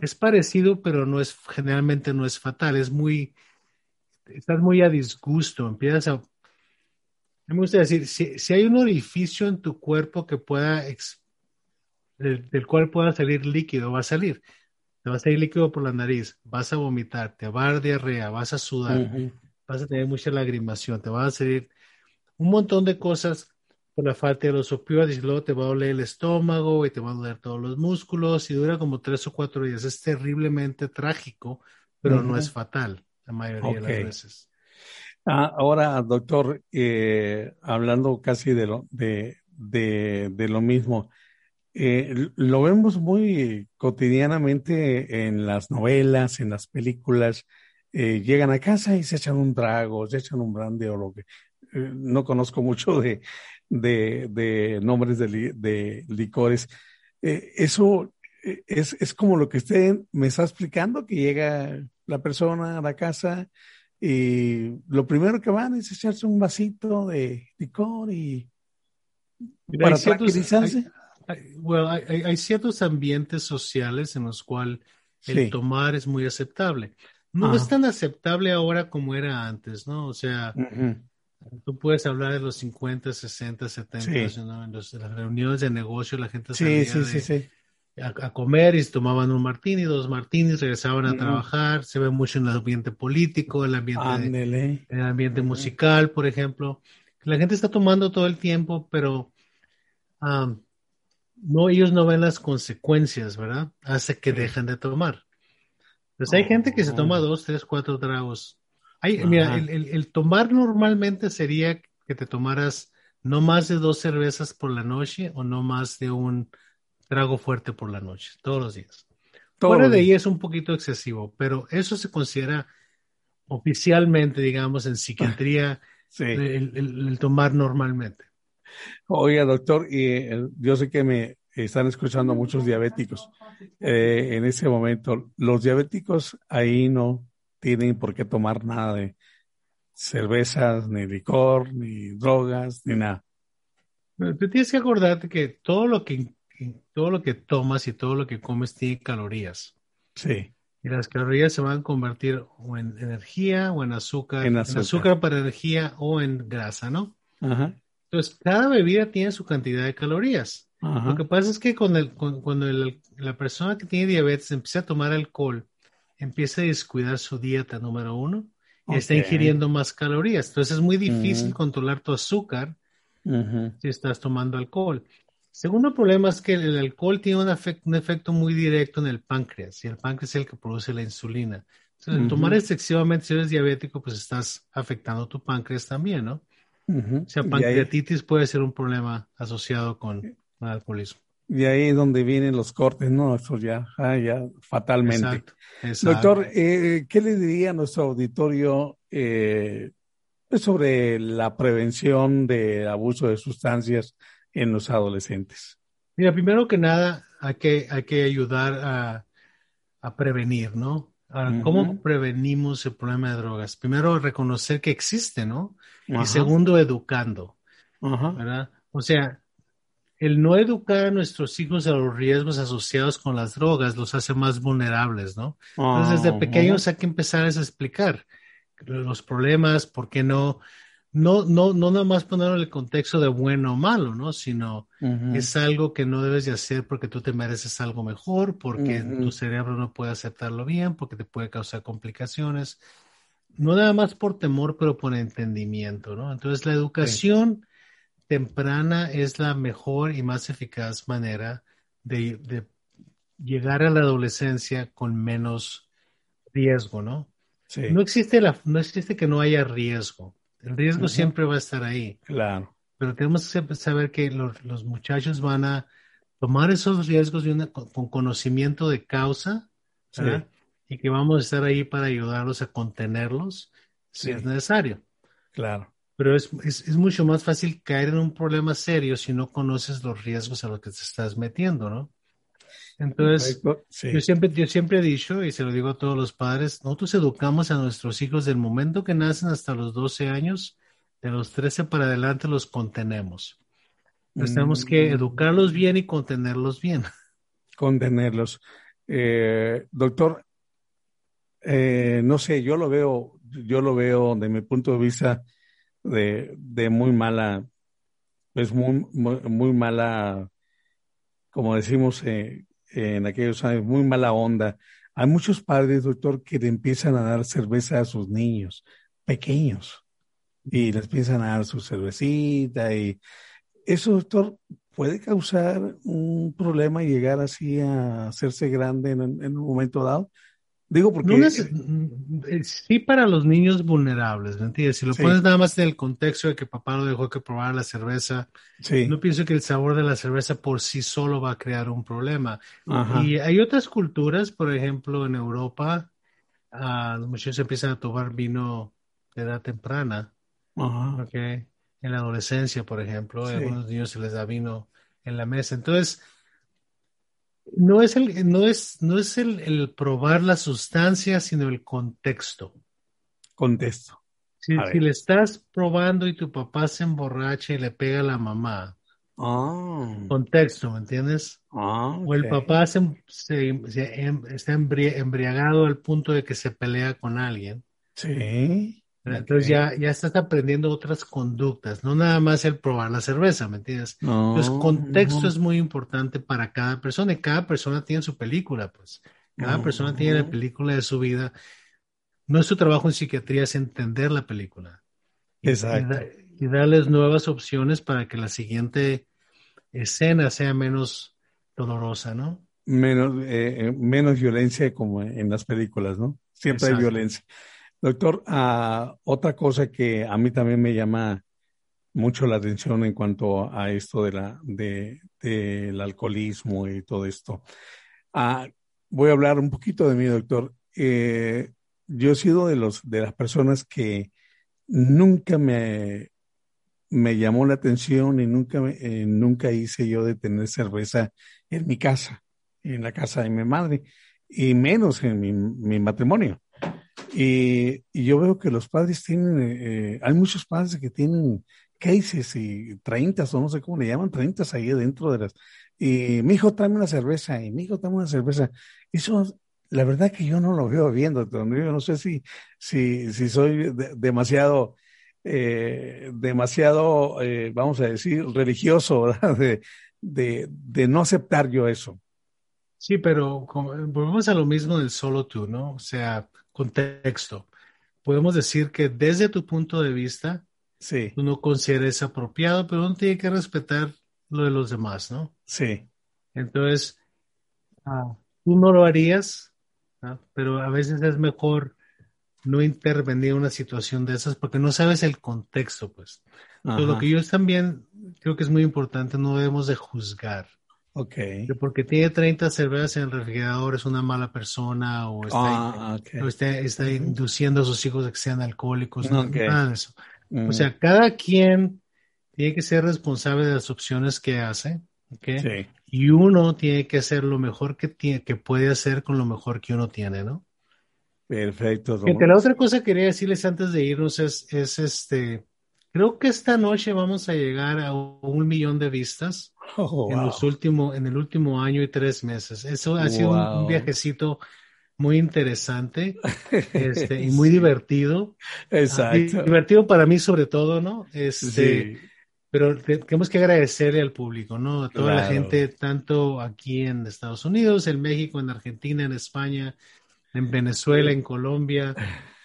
[SPEAKER 2] es parecido, pero no es, generalmente no es fatal, es muy, estás muy a disgusto, empiezas a, me gusta decir, si, si hay un orificio en tu cuerpo que pueda, ex- del, del cual pueda salir líquido, va a salir. Te va a salir líquido por la nariz, vas a vomitar, te va a dar diarrea, vas a sudar, vas a tener mucha lagrimación, te va a salir un montón de cosas por la falta de los opioides y luego te va a doler el estómago y te van a doler todos los músculos y dura como tres o cuatro días. Es terriblemente trágico, pero no es fatal la mayoría de las veces.
[SPEAKER 1] Ah, ahora, doctor, eh, hablando casi de lo, de, de, de lo mismo, eh, lo vemos muy cotidianamente en las novelas, en las películas. eh, llegan a casa y se echan un trago, se echan un brandy o lo que. eh, no conozco mucho de, de, de nombres de, li- de licores. Eh, eso eh, es, es como lo que usted me está explicando, que llega la persona a la casa y lo primero que van es echarse un vasito de licor y
[SPEAKER 2] Mira,
[SPEAKER 1] para
[SPEAKER 2] hay ciertos-
[SPEAKER 1] tranquilizarse.
[SPEAKER 2] Hay, well, hay- hay- hay ciertos ambientes sociales en los cuales el
[SPEAKER 1] Sí.
[SPEAKER 2] tomar es muy aceptable. No
[SPEAKER 1] Ajá.
[SPEAKER 2] es tan aceptable ahora como era antes, ¿no? O sea,
[SPEAKER 1] Ujú.
[SPEAKER 2] Tú puedes hablar de los 50, 60, 70,
[SPEAKER 1] Sí.
[SPEAKER 2] ¿no? En, los- en las reuniones de negocio la gente salía
[SPEAKER 1] sí, sí,
[SPEAKER 2] a, a comer y se tomaban un martini, dos martinis, regresaban a trabajar. Se ve mucho en el ambiente político, el ambiente, de- el ambiente musical, por ejemplo. La gente está tomando todo el tiempo, pero am, no, ellos no ven las consecuencias, ¿verdad? Hace que dejan de tomar. Pues hay gente que se toma
[SPEAKER 1] Oh.
[SPEAKER 2] dos, tres, cuatro tragos. Hay, mira, el, el- el tomar normalmente sería que te tomaras no más de dos cervezas por la noche o no más de un trago fuerte por la noche, todos los días.
[SPEAKER 1] Todos
[SPEAKER 2] Fuera de ahí es un poquito excesivo, pero eso se considera oficialmente, digamos, en psiquiatría,
[SPEAKER 1] Sí.
[SPEAKER 2] el, el- el tomar normalmente.
[SPEAKER 1] Oiga, doctor, y eh, yo sé que me están escuchando muchos diabéticos. Eh, en ese momento, los diabéticos ahí no tienen por qué tomar nada de cervezas, ni licor, ni drogas, ni nada.
[SPEAKER 2] Pero tú tienes que acordarte que todo lo que, todo lo que tomas y todo lo que comes tiene calorías.
[SPEAKER 1] Sí.
[SPEAKER 2] Y las calorías se van a convertir o en energía o en azúcar,
[SPEAKER 1] En
[SPEAKER 2] en
[SPEAKER 1] azúcar.
[SPEAKER 2] azúcar para energía o en grasa, ¿no?
[SPEAKER 1] Ajá.
[SPEAKER 2] Entonces, cada bebida tiene su cantidad de calorías.
[SPEAKER 1] Ajá.
[SPEAKER 2] Lo que pasa es que con el- con- cuando el- la persona que tiene diabetes empieza a tomar alcohol, empieza a descuidar su dieta número uno y está ingiriendo más calorías. Entonces es muy difícil
[SPEAKER 1] Ujú.
[SPEAKER 2] controlar tu azúcar si estás tomando alcohol. Segundo problema es que el alcohol tiene un, efec- un efecto muy directo en el páncreas y el páncreas es el que produce la insulina. Entonces, al tomar excesivamente, si eres diabético, pues estás afectando tu páncreas también, ¿no? O sea,
[SPEAKER 1] ahí,
[SPEAKER 2] pancreatitis puede ser un problema asociado con el alcoholismo.
[SPEAKER 1] Y ahí es donde vienen los cortes, ¿no? Eso ya, ah, ya fatalmente.
[SPEAKER 2] Exacto. exacto.
[SPEAKER 1] Doctor, eh, ¿qué le diría a nuestro auditorio eh, pues sobre la prevención de abuso de sustancias en los adolescentes?
[SPEAKER 2] Mira, primero que nada, hay que, hay que ayudar a, a prevenir, ¿no? Ahora, ¿cómo prevenimos el problema de drogas? Primero, reconocer que existe, ¿no? Y segundo, educando. O sea, el no educar a nuestros hijos a los riesgos asociados con las drogas los hace más vulnerables, ¿no? Entonces, desde
[SPEAKER 1] ajá,
[SPEAKER 2] pequeños hay que empezar a explicar los problemas, por qué no, no, no, no nada más ponerlo en el contexto de bueno o malo, ¿no? Sino
[SPEAKER 1] ujú,
[SPEAKER 2] es algo que no debes de hacer porque tú te mereces algo mejor, porque
[SPEAKER 1] Ujú.
[SPEAKER 2] tu cerebro no puede aceptarlo bien, porque te puede causar complicaciones. No nada más por temor, pero por entendimiento, ¿no? Entonces, la educación temprana es la mejor y más eficaz manera de, de llegar a la adolescencia con menos riesgo, ¿no?
[SPEAKER 1] sí,
[SPEAKER 2] No existe la, no existe que no haya riesgo. El riesgo siempre va a estar ahí.
[SPEAKER 1] claro,
[SPEAKER 2] pero tenemos que saber que los, los muchachos van a tomar esos riesgos de una, con conocimiento de causa y que vamos a estar ahí para ayudarlos a contenerlos si es necesario.
[SPEAKER 1] Claro.
[SPEAKER 2] Pero es, es, es, mucho más fácil caer en un problema serio si no conoces los riesgos a los que te estás metiendo, ¿no? Entonces, yo, siempre, yo siempre he dicho, y se lo digo a todos los padres, nosotros educamos a nuestros hijos del momento que nacen hasta los 12 años, de los 13 para adelante los contenemos. Entonces tenemos que mm. educarlos bien y contenerlos bien.
[SPEAKER 1] Contenerlos. Eh, doctor, eh, no sé, yo lo veo, yo lo veo de mi punto de vista de, de muy mala, es muy, muy, mala, como decimos eh, en aquellos años, muy mala onda. Hay muchos padres, doctor, que le empiezan a dar cerveza a sus niños pequeños y les empiezan a dar su cervecita y eso, doctor, puede causar un problema y llegar así a hacerse grande en, un momento dado. Digo porque...
[SPEAKER 2] Mm, eh, sí para los niños vulnerables, ¿me entiendes? Si lo pones nada más en el contexto de que papá lo dejó que probar la cerveza, no pienso que el sabor de la cerveza por sí solo va a crear un problema. Y hay otras culturas, por ejemplo, en Europa, uh, los muchachos empiezan a tomar vino de edad temprana. Ajá. Okay en la adolescencia, por ejemplo, a algunos niños se les da vino en la mesa. Entonces, no es el, no es, no es el, probar la sustancia, sino el contexto.
[SPEAKER 1] Contexto.
[SPEAKER 2] Si, le estás probando y tu papá se emborracha y le pega a la mamá.
[SPEAKER 1] Ah.
[SPEAKER 2] Contexto, ¿me entiendes?
[SPEAKER 1] Ah,
[SPEAKER 2] o el papá se, em, está embriagado al punto de que se pelea con alguien.
[SPEAKER 1] Sí.
[SPEAKER 2] Entonces ya, ya estás aprendiendo otras conductas, no nada más el probar la cerveza, ¿me entiendes? Entonces, contexto es muy importante para cada persona y cada persona tiene su película, pues. Cada persona tiene la película de su vida. Nuestro trabajo en psiquiatría es entender la película.
[SPEAKER 1] Exacto.
[SPEAKER 2] Y, darles nuevas opciones para que la siguiente escena sea menos dolorosa, ¿no?
[SPEAKER 1] Menos, eh, eh, menos violencia como en las películas, ¿no? Siempre hay violencia. Doctor, uh, otra cosa que a mí también me llama mucho la atención en cuanto a esto de la, de, del alcoholismo y todo esto. Uh, voy a hablar un poquito de mí, doctor. Eh, yo he sido de los de las personas que nunca me, me llamó la atención y nunca, eh, nunca hice yo de tener cerveza en mi casa, en la casa de mi madre, y menos en mi, mi matrimonio. Y, yo veo que los padres tienen, eh, hay muchos padres que tienen cases y treintas o no sé cómo le llaman, treintas ahí dentro de las... Y mi hijo tráeme una cerveza y mi hijo tráeme una cerveza. Eso, la verdad que yo no lo veo viendo, yo no sé si, si, si soy demasiado, eh, demasiado, eh, vamos a decir, religioso, De, de, de no aceptar yo eso.
[SPEAKER 2] Sí, pero volvemos a lo mismo del solo tú, ¿no? O sea, contexto. Podemos decir que desde tu punto de vista,
[SPEAKER 1] sí.
[SPEAKER 2] tú no consideres apropiado, pero uno tiene que respetar lo de los demás, ¿no?
[SPEAKER 1] Sí.
[SPEAKER 2] Entonces, ah, tú no lo harías, pero a veces es mejor no intervenir en una situación de esas porque no sabes el contexto, pues. lo que yo también creo que es muy importante, no debemos de juzgar.
[SPEAKER 1] Ok.
[SPEAKER 2] Porque tiene 30 cervezas en el refrigerador, es una mala persona o está, ah, está, induciendo a sus hijos a que sean alcohólicos. Nada de eso. O mm. sea, cada quien tiene que ser responsable de las opciones que hace. Okay? Y uno tiene que hacer lo mejor que, tiene, que puede hacer con lo mejor que uno tiene, ¿no?
[SPEAKER 1] Perfecto.
[SPEAKER 2] la otra cosa que quería decirles antes de irnos es, es este, creo que esta noche vamos a llegar a un millón de vistas. Oh, en, los últimos, en el último año y tres meses. Eso ha sido un, viajecito muy interesante este, y muy divertido.
[SPEAKER 1] Exacto.
[SPEAKER 2] divertido para mí sobre todo, ¿no? Este, Pero tenemos que agradecerle al público, ¿no? A toda la gente, tanto aquí en Estados Unidos, en México, en Argentina, en España, en Venezuela, en Colombia,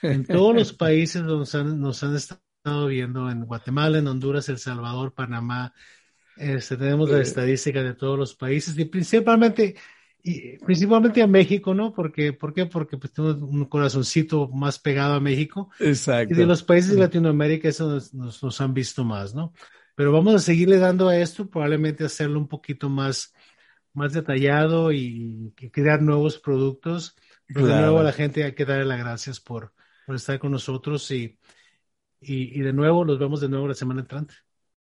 [SPEAKER 2] en todos los países donde nos han, nos han estado viendo, en Guatemala, en Honduras, El Salvador, Panamá, este, tenemos la estadística de todos los países y principalmente, y principalmente a México, ¿no? Porque, ¿Por qué? Porque pues, tenemos un corazoncito más pegado a México.
[SPEAKER 1] Exacto.
[SPEAKER 2] Y de los países de Latinoamérica eso nos, nos, han visto más, ¿no? Pero vamos a seguirle dando a esto, probablemente hacerlo un poquito más, más detallado y, crear nuevos productos. Pero de nuevo a la gente hay que darle las gracias por, por estar con nosotros y, y, y de nuevo, los vemos de nuevo la semana entrante.